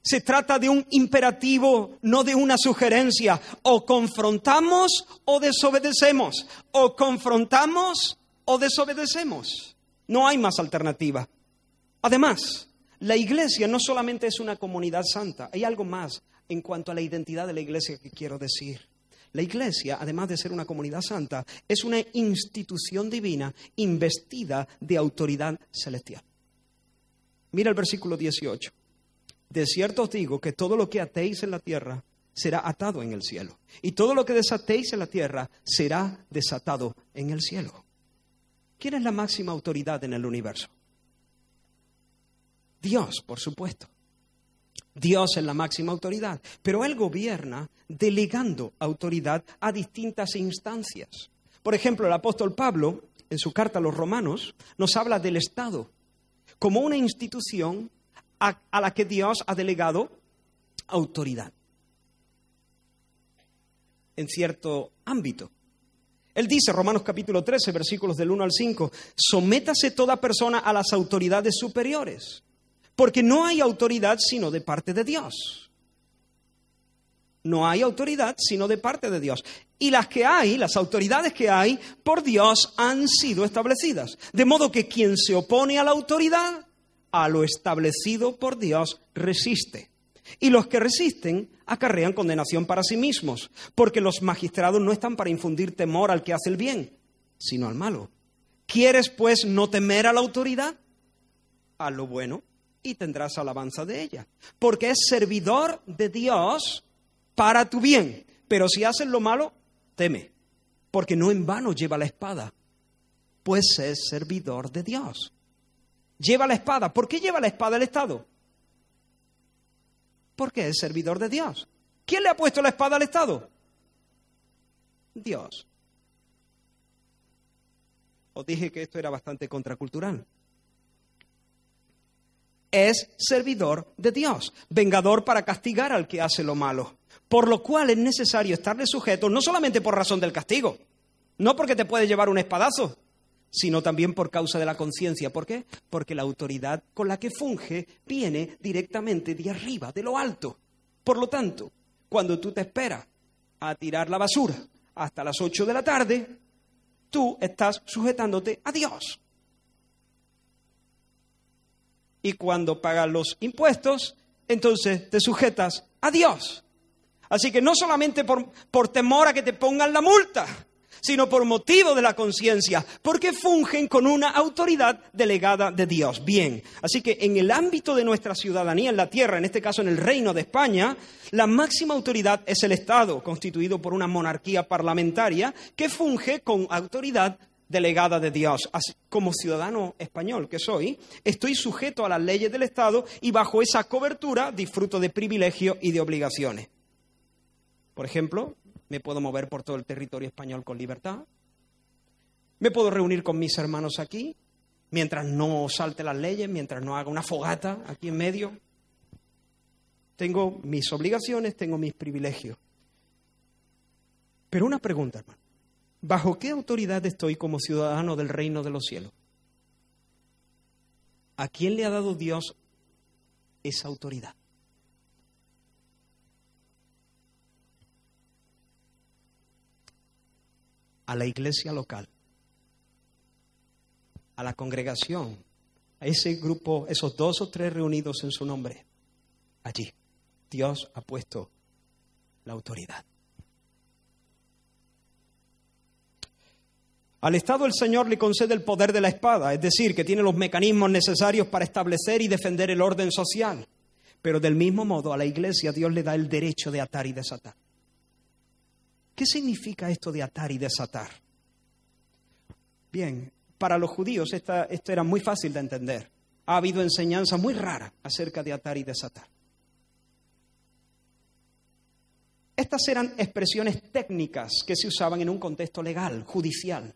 S1: Se trata de un imperativo, no de una sugerencia. O confrontamos o desobedecemos. O confrontamos o desobedecemos. No hay más alternativa. Además, la iglesia no solamente es una comunidad santa, hay algo más en cuanto a la identidad de la iglesia que quiero decir. La iglesia, además de ser una comunidad santa, es una institución divina investida de autoridad celestial. Mira el versículo 18. De cierto os digo que todo lo que atéis en la tierra será atado en el cielo. Y todo lo que desatéis en la tierra será desatado en el cielo. ¿Quién es la máxima autoridad en el universo? Dios, por supuesto. Dios es la máxima autoridad, pero Él gobierna delegando autoridad a distintas instancias. Por ejemplo, el apóstol Pablo, en su carta a los romanos, nos habla del Estado como una institución a, la que Dios ha delegado autoridad en cierto ámbito. Él dice, Romanos capítulo 13, versículos del 1 al 5, sométase toda persona a las autoridades superiores, porque no hay autoridad sino de parte de Dios. No hay autoridad sino de parte de Dios. Y las que hay, las autoridades que hay, por Dios han sido establecidas. De modo que quien se opone a la autoridad a lo establecido por Dios resiste. Y los que resisten acarrean condenación para sí mismos, porque los magistrados no están para infundir temor al que hace el bien, sino al malo. ¿Quieres pues no temer a la autoridad? A lo bueno y tendrás alabanza de ella, porque es servidor de Dios para tu bien. Pero si haces lo malo, teme, porque no en vano lleva la espada, pues es servidor de Dios. Lleva la espada. ¿Por qué lleva la espada el Estado? Porque es servidor de Dios. ¿Quién le ha puesto la espada al Estado? Dios. Os dije que esto era bastante contracultural. Es servidor de Dios, vengador para castigar al que hace lo malo, por lo cual es necesario estarle sujeto no solamente por razón del castigo, no porque te puede llevar un espadazo, sino también por causa de la conciencia. ¿Por qué? Porque la autoridad con la que funge viene directamente de arriba, de lo alto. Por lo tanto, cuando tú te esperas a tirar la basura hasta las 8 de la tarde, tú estás sujetándote a Dios. Y cuando pagas los impuestos, entonces te sujetas a Dios. Así que no solamente por, por temor a que te pongan la multa, sino por motivo de la conciencia, porque fungen con una autoridad delegada de Dios. Bien, así que en el ámbito de nuestra ciudadanía en la tierra, en este caso en el Reino de España, la máxima autoridad es el Estado, constituido por una monarquía parlamentaria que funge con autoridad delegada de Dios. como ciudadano español que soy, estoy sujeto a las leyes del Estado y bajo esa cobertura disfruto de privilegios y de obligaciones. Por ejemplo, me puedo mover por todo el territorio español con libertad, me puedo reunir con mis hermanos aquí, mientras no salte las leyes, mientras no haga una fogata aquí en medio. Tengo mis obligaciones, tengo mis privilegios. Pero una pregunta, hermano. ¿Bajo qué autoridad estoy como ciudadano del reino de los cielos? ¿A quién le ha dado Dios esa autoridad? A la iglesia local, a la congregación, a ese grupo, esos dos o tres reunidos en su nombre. Allí Dios ha puesto la autoridad. Al Estado el Señor le concede el poder de la espada, es decir, que tiene los mecanismos necesarios para establecer y defender el orden social. Pero del mismo modo a la Iglesia Dios le da el derecho de atar y desatar. ¿Qué significa esto de atar y desatar? Bien, para los judíos esto era muy fácil de entender. Ha habido enseñanza muy rara acerca de atar y desatar. Estas eran expresiones técnicas que se usaban en un contexto legal, judicial.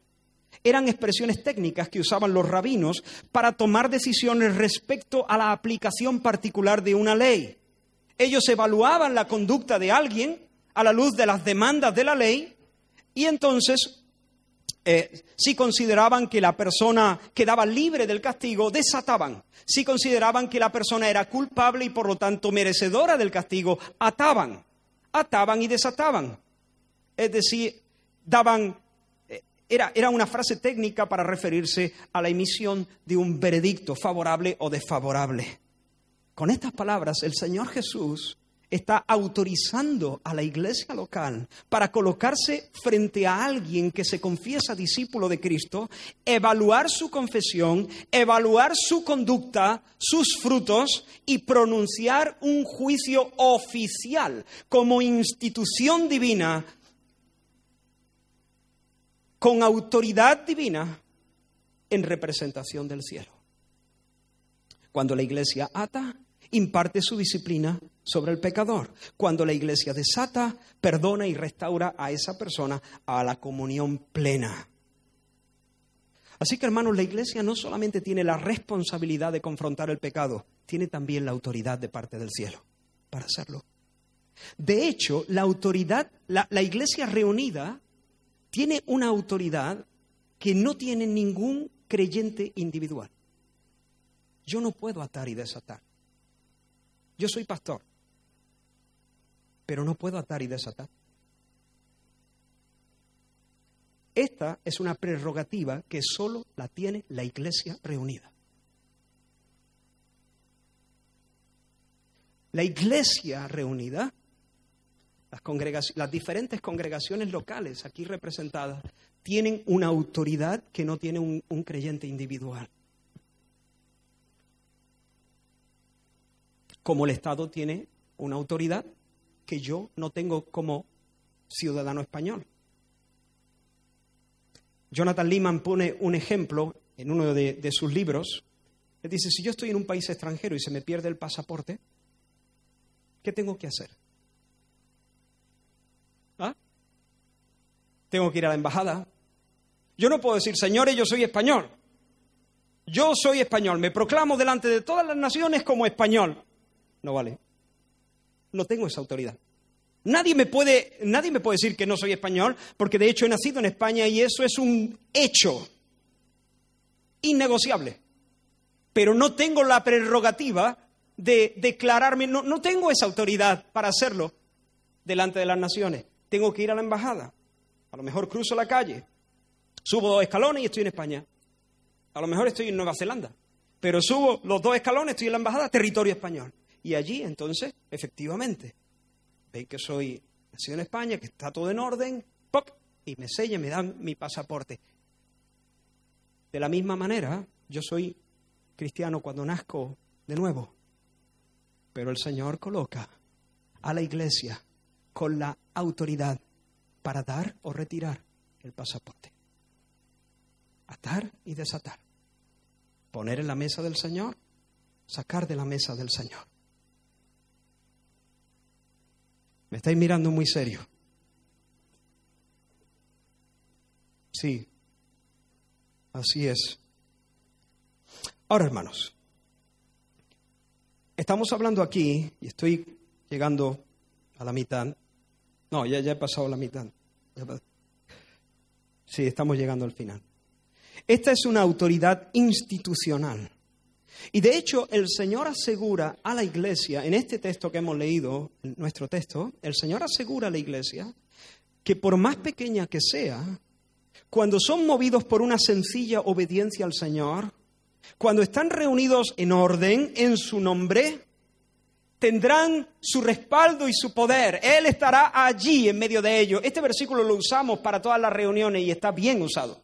S1: Eran expresiones técnicas que usaban los rabinos para tomar decisiones respecto a la aplicación particular de una ley. Ellos evaluaban la conducta de alguien a la luz de las demandas de la ley y entonces, eh, si consideraban que la persona quedaba libre del castigo, desataban. Si consideraban que la persona era culpable y por lo tanto merecedora del castigo, ataban. Ataban y desataban. Es decir, daban eh, era, era, una frase técnica para referirse a la emisión de un veredicto favorable o desfavorable. Con estas palabras, el Señor Jesús está autorizando a la iglesia local para colocarse frente a alguien que se confiesa discípulo de Cristo, evaluar su confesión, evaluar su conducta, sus frutos y pronunciar un juicio oficial como institución divina, con autoridad divina en representación del cielo. Cuando la iglesia ata, imparte su disciplina sobre el pecador. Cuando la iglesia desata, perdona y restaura a esa persona a la comunión plena. Así que hermanos, la iglesia no solamente tiene la responsabilidad de confrontar el pecado, tiene también la autoridad de parte del cielo para hacerlo. De hecho, la autoridad, la, iglesia reunida tiene una autoridad que no tiene ningún creyente individual. Yo no puedo atar y desatar. Yo soy pastor, pero no puedo atar y desatar. Esta es una prerrogativa que solo la tiene la iglesia reunida. La iglesia reunida, las, las diferentes congregaciones locales aquí representadas, tienen una autoridad que no tiene un creyente individual. Como el Estado tiene una autoridad que yo no tengo como ciudadano español. Jonathan Lehman pone un ejemplo en uno de, sus libros. Le dice, si yo estoy en un país extranjero y se me pierde el pasaporte, ¿qué tengo que hacer? ¿Ah? Tengo que ir a la embajada. Yo no puedo decir, señores, yo soy español. Yo soy español, me proclamo delante de todas las naciones como español. No vale. No tengo esa autoridad. Nadie me, puede, nadie me puede decir que no soy español, porque de hecho he nacido en España y eso es un hecho innegociable. Pero no tengo la prerrogativa de declararme, no, no tengo esa autoridad para hacerlo delante de las naciones. Tengo que ir a la embajada. A lo mejor cruzo la calle, subo dos escalones y estoy en España. A lo mejor estoy en Nueva Zelanda. Pero subo los dos escalones, estoy en la embajada, territorio español. Y allí, entonces, efectivamente, veis que soy nacido en España, que está todo en orden, ¡poc! y me sellan, me dan mi pasaporte. De la misma manera, yo soy cristiano cuando nazco de nuevo, pero el Señor coloca a la iglesia con la autoridad para dar o retirar el pasaporte. Atar y desatar. Poner en la mesa del Señor, sacar de la mesa del Señor. Me estáis mirando muy serio. Sí, así es. Ahora, hermanos, estamos hablando aquí, y estoy llegando a la mitad. No, ya, ya he pasado la mitad. Sí, estamos llegando al final. Esta es una autoridad institucional. Y de hecho, el Señor asegura a la iglesia, en este texto que hemos leído, en nuestro texto, el Señor asegura a la iglesia que por más pequeña que sea, cuando son movidos por una sencilla obediencia al Señor, cuando están reunidos en orden, en su nombre, tendrán su respaldo y su poder. Él estará allí en medio de ellos. Este versículo lo usamos para todas las reuniones y está bien usado.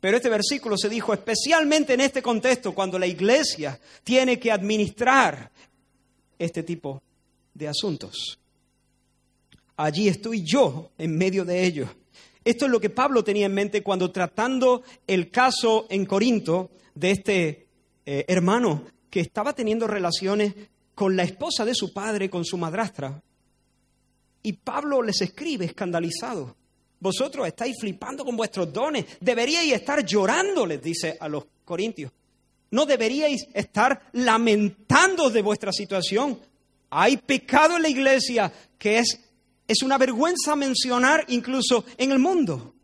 S1: Pero este versículo se dijo especialmente en este contexto, cuando la iglesia tiene que administrar este tipo de asuntos. Allí estoy yo en medio de ellos. Esto es lo que Pablo tenía en mente cuando tratando el caso en Corinto de este eh, hermano que estaba teniendo relaciones con la esposa de su padre, con su madrastra. Y Pablo les escribe escandalizado. Vosotros estáis flipando con vuestros dones. Deberíais estar llorando, les dice a los corintios. No deberíais estar lamentando de vuestra situación. Hay pecado en la iglesia que es, es una vergüenza mencionar incluso en el mundo.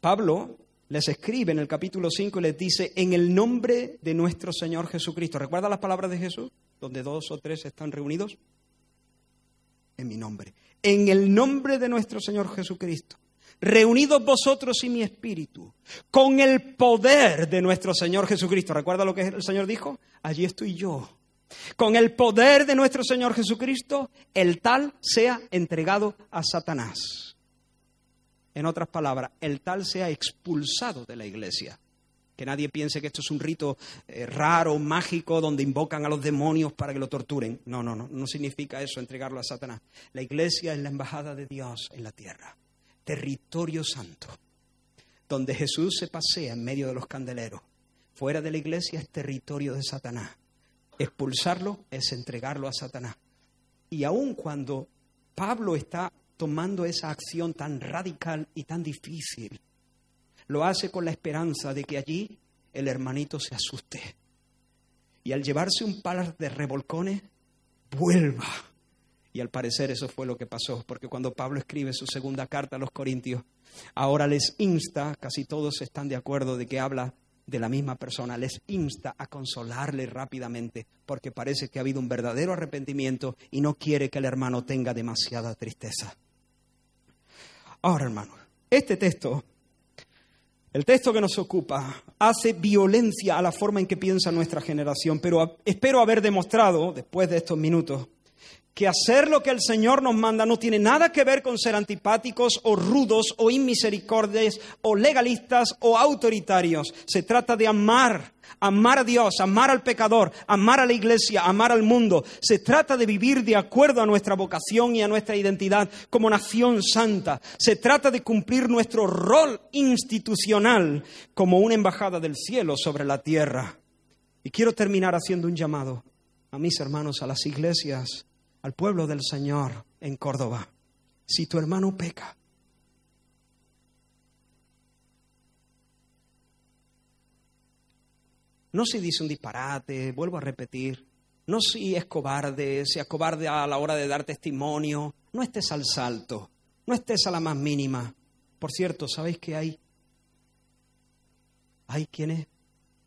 S1: Pablo les escribe en el capítulo 5 y les dice, en el nombre de nuestro Señor Jesucristo. ¿Recuerda las palabras de Jesús? Donde dos o tres están reunidos. En mi nombre en el nombre de nuestro Señor Jesucristo, reunidos vosotros y mi espíritu, con el poder de nuestro Señor Jesucristo. ¿Recuerda lo que el Señor dijo? Allí estoy yo. Con el poder de nuestro Señor Jesucristo, el tal sea entregado a Satanás. En otras palabras, el tal sea expulsado de la iglesia. Que nadie piense que esto es un rito eh, raro, mágico, donde invocan a los demonios para que lo torturen. No, no, no, no significa eso, entregarlo a Satanás. La iglesia es la embajada de Dios en la tierra, territorio santo, donde Jesús se pasea en medio de los candeleros. Fuera de la iglesia es territorio de Satanás. Expulsarlo es entregarlo a Satanás. Y aun cuando Pablo está tomando esa acción tan radical y tan difícil, lo hace con la esperanza de que allí el hermanito se asuste. Y al llevarse un par de revolcones, vuelva. Y al parecer eso fue lo que pasó, porque cuando Pablo escribe su segunda carta a los Corintios, ahora les insta, casi todos están de acuerdo de que habla de la misma persona, les insta a consolarle rápidamente, porque parece que ha habido un verdadero arrepentimiento y no quiere que el hermano tenga demasiada tristeza. Ahora, hermano, este texto El texto que nos ocupa hace violencia a la forma en que piensa nuestra generación, pero espero haber demostrado, después de estos minutos, que hacer lo que el Señor nos manda no tiene nada que ver con ser antipáticos o rudos o inmisericordios o legalistas o autoritarios. Se trata de amar, amar a Dios, amar al pecador, amar a la iglesia, amar al mundo. Se trata de vivir de acuerdo a nuestra vocación y a nuestra identidad como nación santa. Se trata de cumplir nuestro rol institucional como una embajada del cielo sobre la tierra. Y quiero terminar haciendo un llamado a mis hermanos, a las iglesias al pueblo del Señor en Córdoba. Si tu hermano peca, no si dice un disparate, vuelvo a repetir, no si es cobarde, sea cobarde a la hora de dar testimonio, no estés al salto, no estés a la más mínima. Por cierto, ¿sabéis que hay? Hay quienes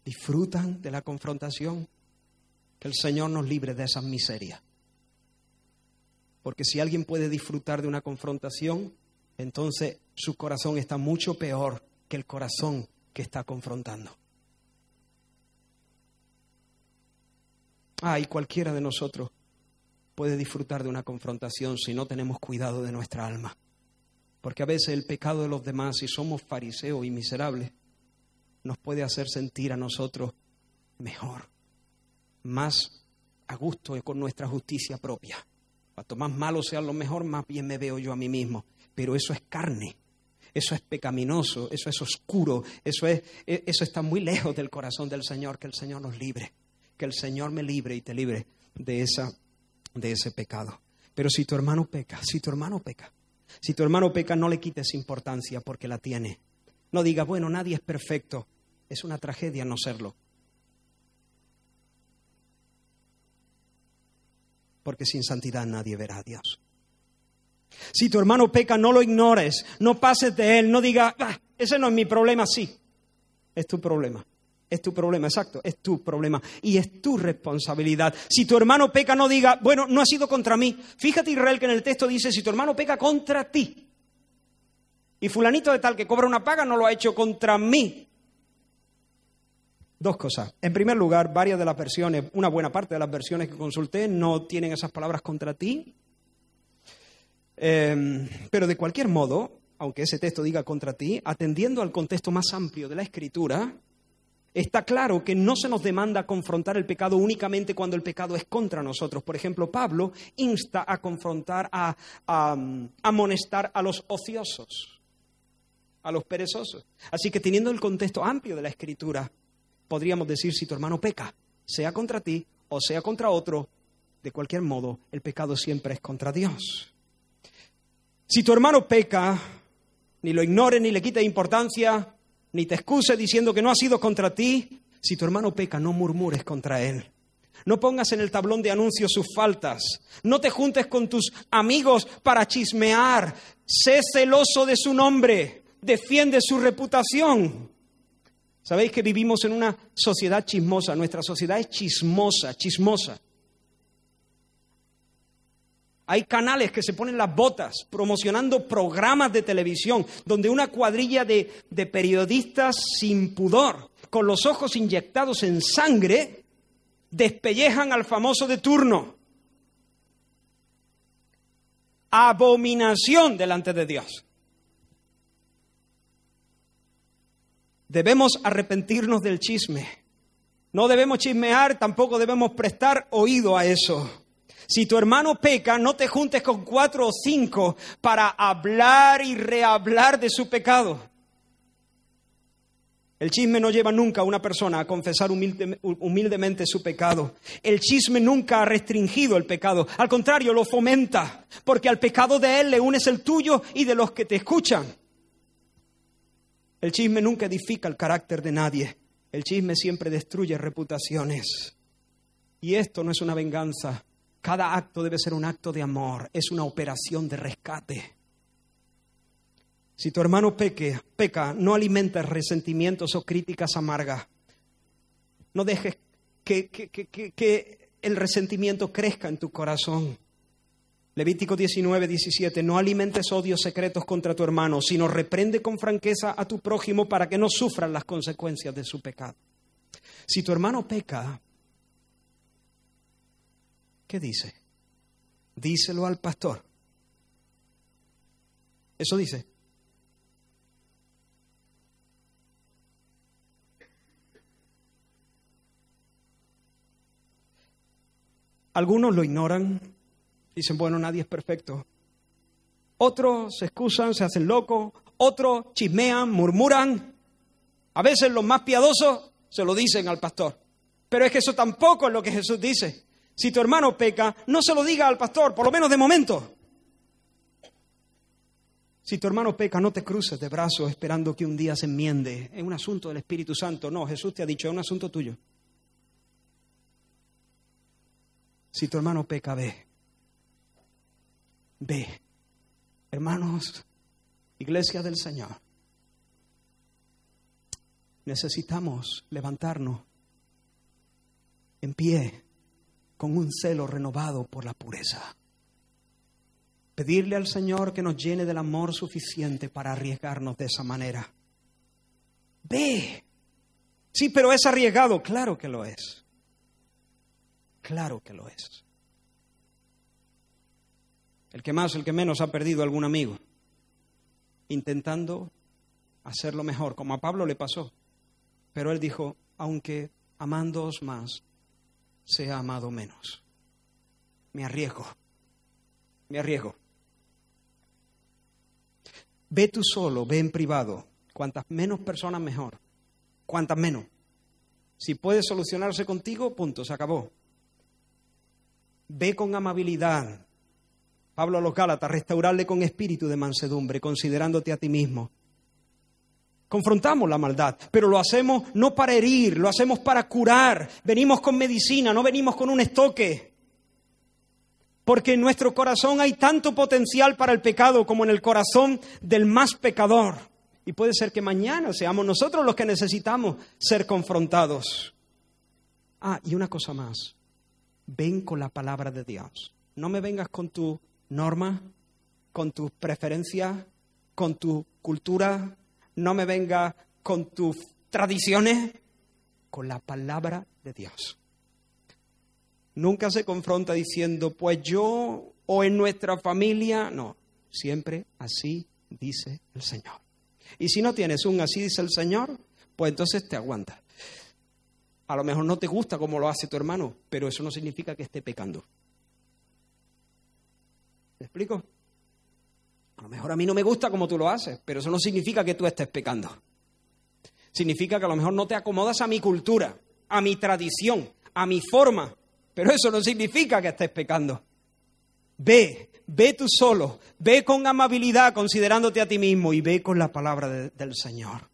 S1: disfrutan de la confrontación. Que el Señor nos libre de esas miserias. Porque si alguien puede disfrutar de una confrontación, entonces su corazón está mucho peor que el corazón que está confrontando. Ah, y cualquiera de nosotros puede disfrutar de una confrontación si no tenemos cuidado de nuestra alma. Porque a veces el pecado de los demás, si somos fariseos y miserables, nos puede hacer sentir a nosotros mejor, más a gusto con nuestra justicia propia. Cuanto más malo sea lo mejor, más bien me veo yo a mí mismo. Pero eso es carne, eso es pecaminoso, eso es oscuro, eso, es, e, eso está muy lejos del corazón del Señor, que el Señor nos libre, que el Señor me libre y te libre de, esa, de ese pecado. Pero si tu hermano peca, si tu hermano peca, si tu hermano peca, no le quites importancia porque la tiene. No digas, bueno, nadie es perfecto. Es una tragedia no serlo. Porque sin santidad nadie verá a Dios. Si tu hermano peca, no lo ignores, no pases de él, no digas, ah, ese no es mi problema, sí, es tu problema. Es tu problema, exacto, es tu problema y es tu responsabilidad. Si tu hermano peca, no diga, bueno, no ha sido contra mí. Fíjate Israel que en el texto dice, si tu hermano peca contra ti. Y fulanito de tal que cobra una paga no lo ha hecho contra mí. Dos cosas. En primer lugar, varias de las versiones, una buena parte de las versiones que consulté no tienen esas palabras contra ti. Em, pero de cualquier modo, aunque ese texto diga contra ti, atendiendo al contexto más amplio de la escritura, está claro que no se nos demanda confrontar el pecado únicamente cuando el pecado es contra nosotros. Por ejemplo, Pablo insta a confrontar, a, a amonestar a los ociosos, a los perezosos. Así que teniendo el contexto amplio de la escritura, podríamos decir si tu hermano peca, sea contra ti o sea contra otro, de cualquier modo, el pecado siempre es contra Dios. Si tu hermano peca, ni lo ignore, ni le quite importancia, ni te excuse diciendo que no ha sido contra ti. Si tu hermano peca, no murmures contra él. No pongas en el tablón de anuncios sus faltas. No te juntes con tus amigos para chismear. Sé celoso de su nombre. Defiende su reputación. Sabéis que vivimos en una sociedad chismosa, nuestra sociedad es chismosa, chismosa. Hay canales que se ponen las botas promocionando programas de televisión donde una cuadrilla de, de, periodistas sin pudor, con los ojos inyectados en sangre, despellejan al famoso de turno. Abominación delante de Dios. Debemos arrepentirnos del chisme. No debemos chismear, tampoco debemos prestar oído a eso. Si tu hermano peca, no te juntes con cuatro o cinco para hablar y rehablar de su pecado. El chisme no lleva nunca a una persona a confesar humildemente su pecado. El chisme nunca ha restringido el pecado. Al contrario, lo fomenta, porque al pecado de él le unes el tuyo y de los que te escuchan. El chisme nunca edifica el carácter de nadie. El chisme siempre destruye reputaciones. Y esto no es una venganza. Cada acto debe ser un acto de amor. Es una operación de rescate. Si tu hermano peque, peca, no alimentes resentimientos o críticas amargas. No dejes que, que el resentimiento crezca en tu corazón. Levítico 19, 17, no alimentes odios secretos contra tu hermano, sino reprende con franqueza a tu prójimo para que no sufran las consecuencias de su pecado. Si tu hermano peca, ¿qué dice? Díselo al pastor. Eso dice. Algunos lo ignoran, dicen, bueno, nadie es perfecto. Otros se excusan, se hacen locos, otros chismean, murmuran. A veces los más piadosos se lo dicen al pastor. Pero es que eso tampoco es lo que Jesús dice. Si tu hermano peca, no se lo diga al pastor, por lo menos de momento. Si tu hermano peca, no te cruces de brazos esperando que un día se enmiende. Es un asunto del Espíritu Santo. No, Jesús te ha dicho, es un asunto tuyo. Si tu hermano peca, ve. Ve. Hermanos, iglesia del Señor, necesitamos levantarnos en pie con un celo renovado por la pureza. Pedirle al Señor que nos llene del amor suficiente para arriesgarnos de esa manera. Ve. Sí, pero es arriesgado. Claro que lo es. Claro que lo es. El que más, el que menos ha perdido algún amigo, intentando hacerlo mejor, como a Pablo le pasó. Pero él dijo, aunque amándoos más, sea amado menos. Me arriesgo, me arriesgo. Ve tú solo, ve en privado. Cuantas menos personas, mejor. Cuantas menos. Si puede solucionarse contigo, punto, se acabó. Ve con amabilidad. Pablo a los Gálatas, restaurarle con espíritu de mansedumbre, considerándote a ti mismo. Confrontamos la maldad, pero lo hacemos no para herir, lo hacemos para curar. Venimos con medicina, no venimos con un estoque. Porque en nuestro corazón hay tanto potencial para el pecado como en el corazón del más pecador. Y puede ser que mañana seamos nosotros los que necesitamos ser confrontados. Ah, y una cosa más ven con la palabra de Dios. No me vengas con tu norma, con tus preferencias, con tu cultura, no me vengas con tus tradiciones, con la palabra de Dios. Nunca se confronta diciendo, pues yo o en nuestra familia, no, siempre así dice el Señor. Y si no tienes un así dice el Señor, pues entonces te aguantas. A lo mejor no te gusta como lo hace tu hermano, pero eso no significa que esté pecando. ¿Me explico? A lo mejor a mí no me gusta como tú lo haces, pero eso no significa que tú estés pecando. Significa que a lo mejor no te acomodas a mi cultura, a mi tradición, a mi forma, pero eso no significa que estés pecando. Ve, ve tú solo, ve con amabilidad considerándote a ti mismo y ve con la palabra del Señor.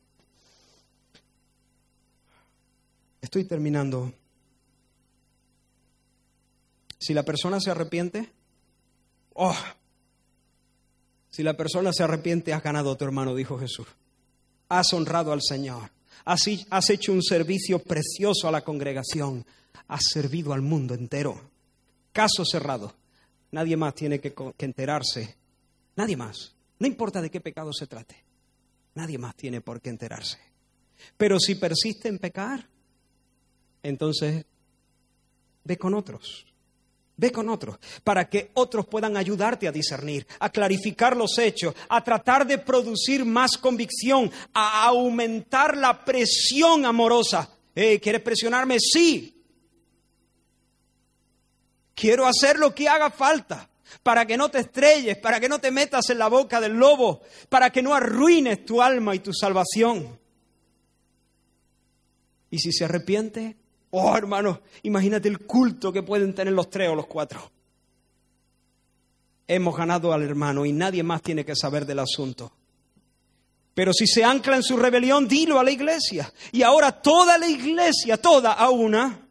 S1: Estoy terminando. Si la persona se arrepiente, oh, si la persona se arrepiente, has ganado a tu hermano, dijo Jesús. Has honrado al Señor. Has, has hecho un servicio precioso a la congregación. Has servido al mundo entero. Caso cerrado. Nadie más tiene que enterarse. Nadie más. No importa de qué pecado se trate. Nadie más tiene por qué enterarse. Pero si persiste en pecar, entonces ve con otros. Ve con otros, para que otros puedan ayudarte a discernir, a clarificar los hechos, a tratar de producir más convicción, a aumentar la presión amorosa. ¿Quieres presionarme? Sí. Quiero hacer lo que haga falta para que no te estrelles, para que no te metas en la boca del lobo, para que no arruines tu alma y tu salvación. Y si se arrepiente, Oh, hermano, imagínate el culto que pueden tener los tres o los cuatro. Hemos ganado al hermano y nadie más tiene que saber del asunto. Pero si se ancla en su rebelión, dilo a la iglesia. Y ahora toda la iglesia, toda a una,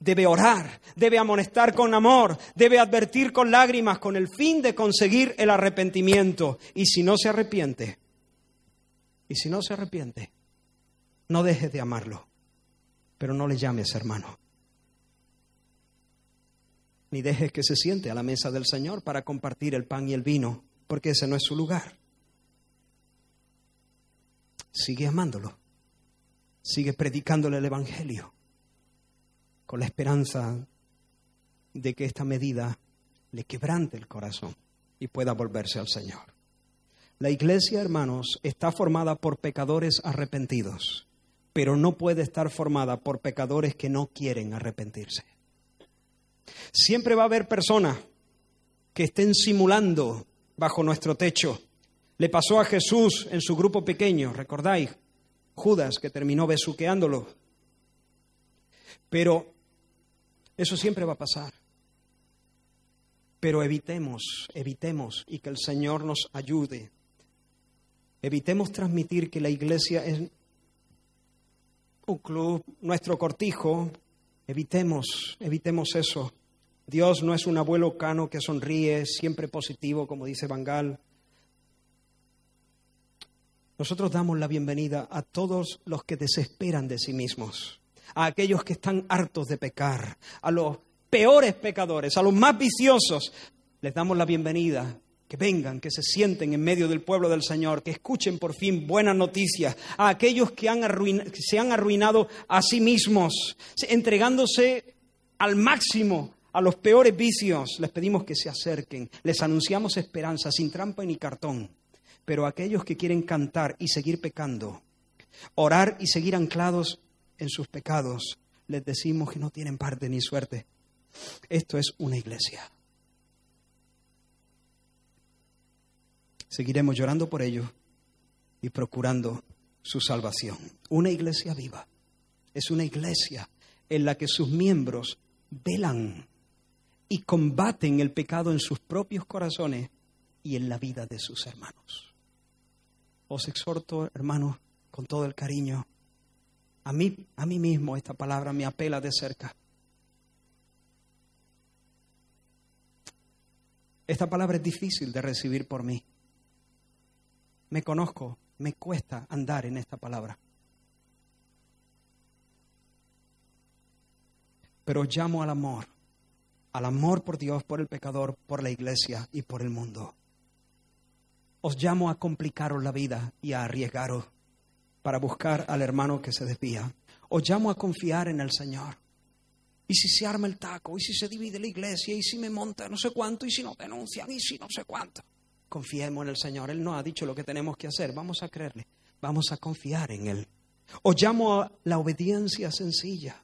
S1: debe orar, debe amonestar con amor, debe advertir con lágrimas con el fin de conseguir el arrepentimiento. Y si no se arrepiente, y si no se arrepiente, no dejes de amarlo pero no le llames hermano. ni dejes que se siente a la mesa del Señor para compartir el pan y el vino, porque ese no es su lugar. Sigue amándolo, sigue predicándole el Evangelio, con la esperanza de que esta medida le quebrante el corazón y pueda volverse al Señor. La iglesia, hermanos, está formada por pecadores arrepentidos, pero no puede estar formada por pecadores que no quieren arrepentirse. Siempre va a haber personas que estén simulando bajo nuestro techo. Le pasó a Jesús en su grupo pequeño, ¿recordáis? Judas que terminó besuqueándolo. Pero eso siempre va a pasar. Pero evitemos, evitemos y que el Señor nos ayude. Evitemos transmitir que la iglesia es club, nuestro cortijo. Evitemos, evitemos eso. Dios no es un abuelo cano que sonríe, siempre positivo, como dice Bangal. Nosotros damos la bienvenida a todos los que desesperan de sí mismos, a aquellos que están hartos de pecar, a los peores pecadores, a los más viciosos, les damos la bienvenida. Que vengan, que se sienten en medio del pueblo del Señor, que escuchen por fin buenas noticias a aquellos que, se han arruinado a sí mismos, entregándose al máximo a los peores vicios. Les pedimos que se acerquen, les anunciamos esperanza sin trampa ni cartón. Pero a aquellos que quieren cantar y seguir pecando, orar y seguir anclados en sus pecados, les decimos que no tienen parte ni suerte. Esto es una iglesia. Seguiremos llorando por ellos y procurando su salvación. Una iglesia viva es una iglesia en la que sus miembros velan y combaten el pecado en sus propios corazones y en la vida de sus hermanos. Os exhorto, hermanos, con todo el cariño, a mí, a mí mismo esta palabra me apela de cerca. Esta palabra es difícil de recibir por mí. Me conozco, me cuesta andar en esta palabra. Pero llamo al amor, al amor por Dios, por el pecador, por la iglesia y por el mundo. Os llamo a complicaros la vida y a arriesgaros para buscar al hermano que se desvía. Os llamo a confiar en el Señor. ¿Y si se arma el taco? ¿Y si se divide la iglesia? ¿Y si me monta no sé cuánto? ¿Y si no denuncian? ¿Y si no sé cuánto? Confiemos en el Señor. Él nos ha dicho lo que tenemos que hacer. Vamos a creerle. Vamos a confiar en Él. Os llamo a la obediencia sencilla.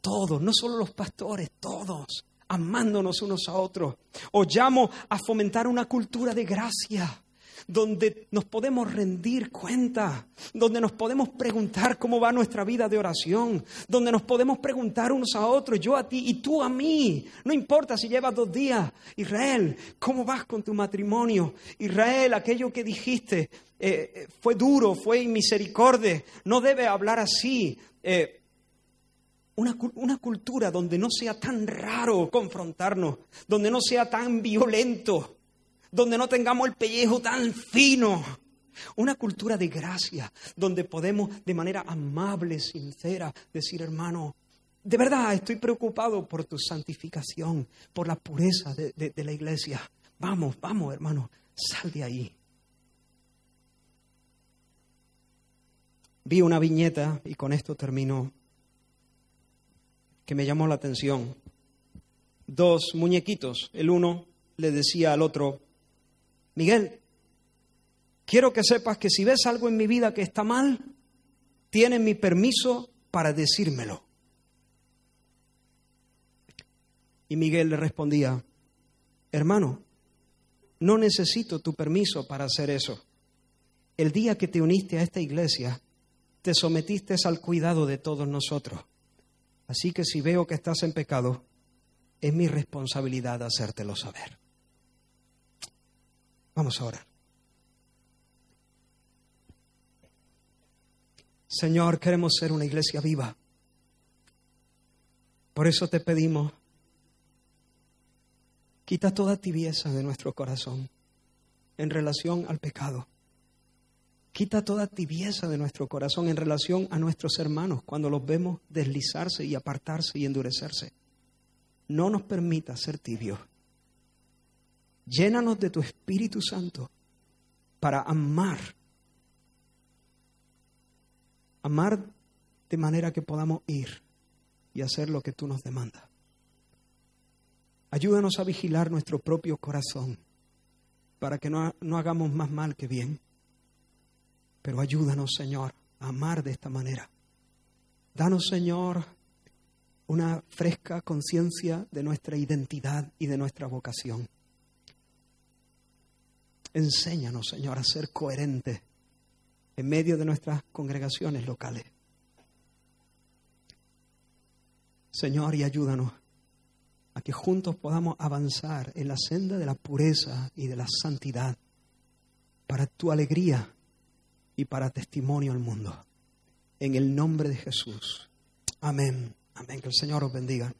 S1: Todos, no solo los pastores, todos, amándonos unos a otros. Os llamo a fomentar una cultura de gracia donde nos podemos rendir cuenta, donde nos podemos preguntar cómo va nuestra vida de oración, donde nos podemos preguntar unos a otros, yo a ti y tú a mí. No importa si llevas dos días. Israel, ¿cómo vas con tu matrimonio? Israel, aquello que dijiste eh, eh, fue duro, fue inmisericordia. No debe hablar así. Eh, una, una, cultura donde no sea tan raro confrontarnos, donde no sea tan violento, donde no tengamos el pellejo tan fino. Una cultura de gracia, donde podemos de manera amable, sincera, decir, hermano, de verdad estoy preocupado por tu santificación, por la pureza de, de la iglesia. Vamos, vamos, hermano, sal de ahí. Vi una viñeta, y con esto termino, que me llamó la atención. Dos muñequitos, el uno le decía al otro, Miguel, quiero que sepas que si ves algo en mi vida que está mal, tienes mi permiso para decírmelo. Y Miguel le respondía, hermano, no necesito tu permiso para hacer eso. El día que te uniste a esta iglesia, te sometiste al cuidado de todos nosotros. Así que si veo que estás en pecado, es mi responsabilidad hacértelo saber. Vamos a orar. Señor, queremos ser una iglesia viva. Por eso te pedimos, quita toda tibieza de nuestro corazón en relación al pecado. Quita toda tibieza de nuestro corazón en relación a nuestros hermanos cuando los vemos deslizarse y apartarse y endurecerse. no nos permita ser tibios. Llénanos de tu Espíritu Santo para amar. Amar de manera que podamos ir y hacer lo que tú nos demandas. Ayúdanos a vigilar nuestro propio corazón para que no, no, hagamos más mal que bien. Pero ayúdanos, Señor, a amar de esta manera. Danos, Señor, una fresca conciencia de nuestra identidad y de nuestra vocación. Enséñanos, Señor, a ser coherentes en medio de nuestras congregaciones locales. Señor, y ayúdanos a que juntos podamos avanzar en la senda de la pureza y de la santidad para tu alegría y para testimonio al mundo. En el nombre de Jesús. Amén. Amén. Que el Señor os bendiga.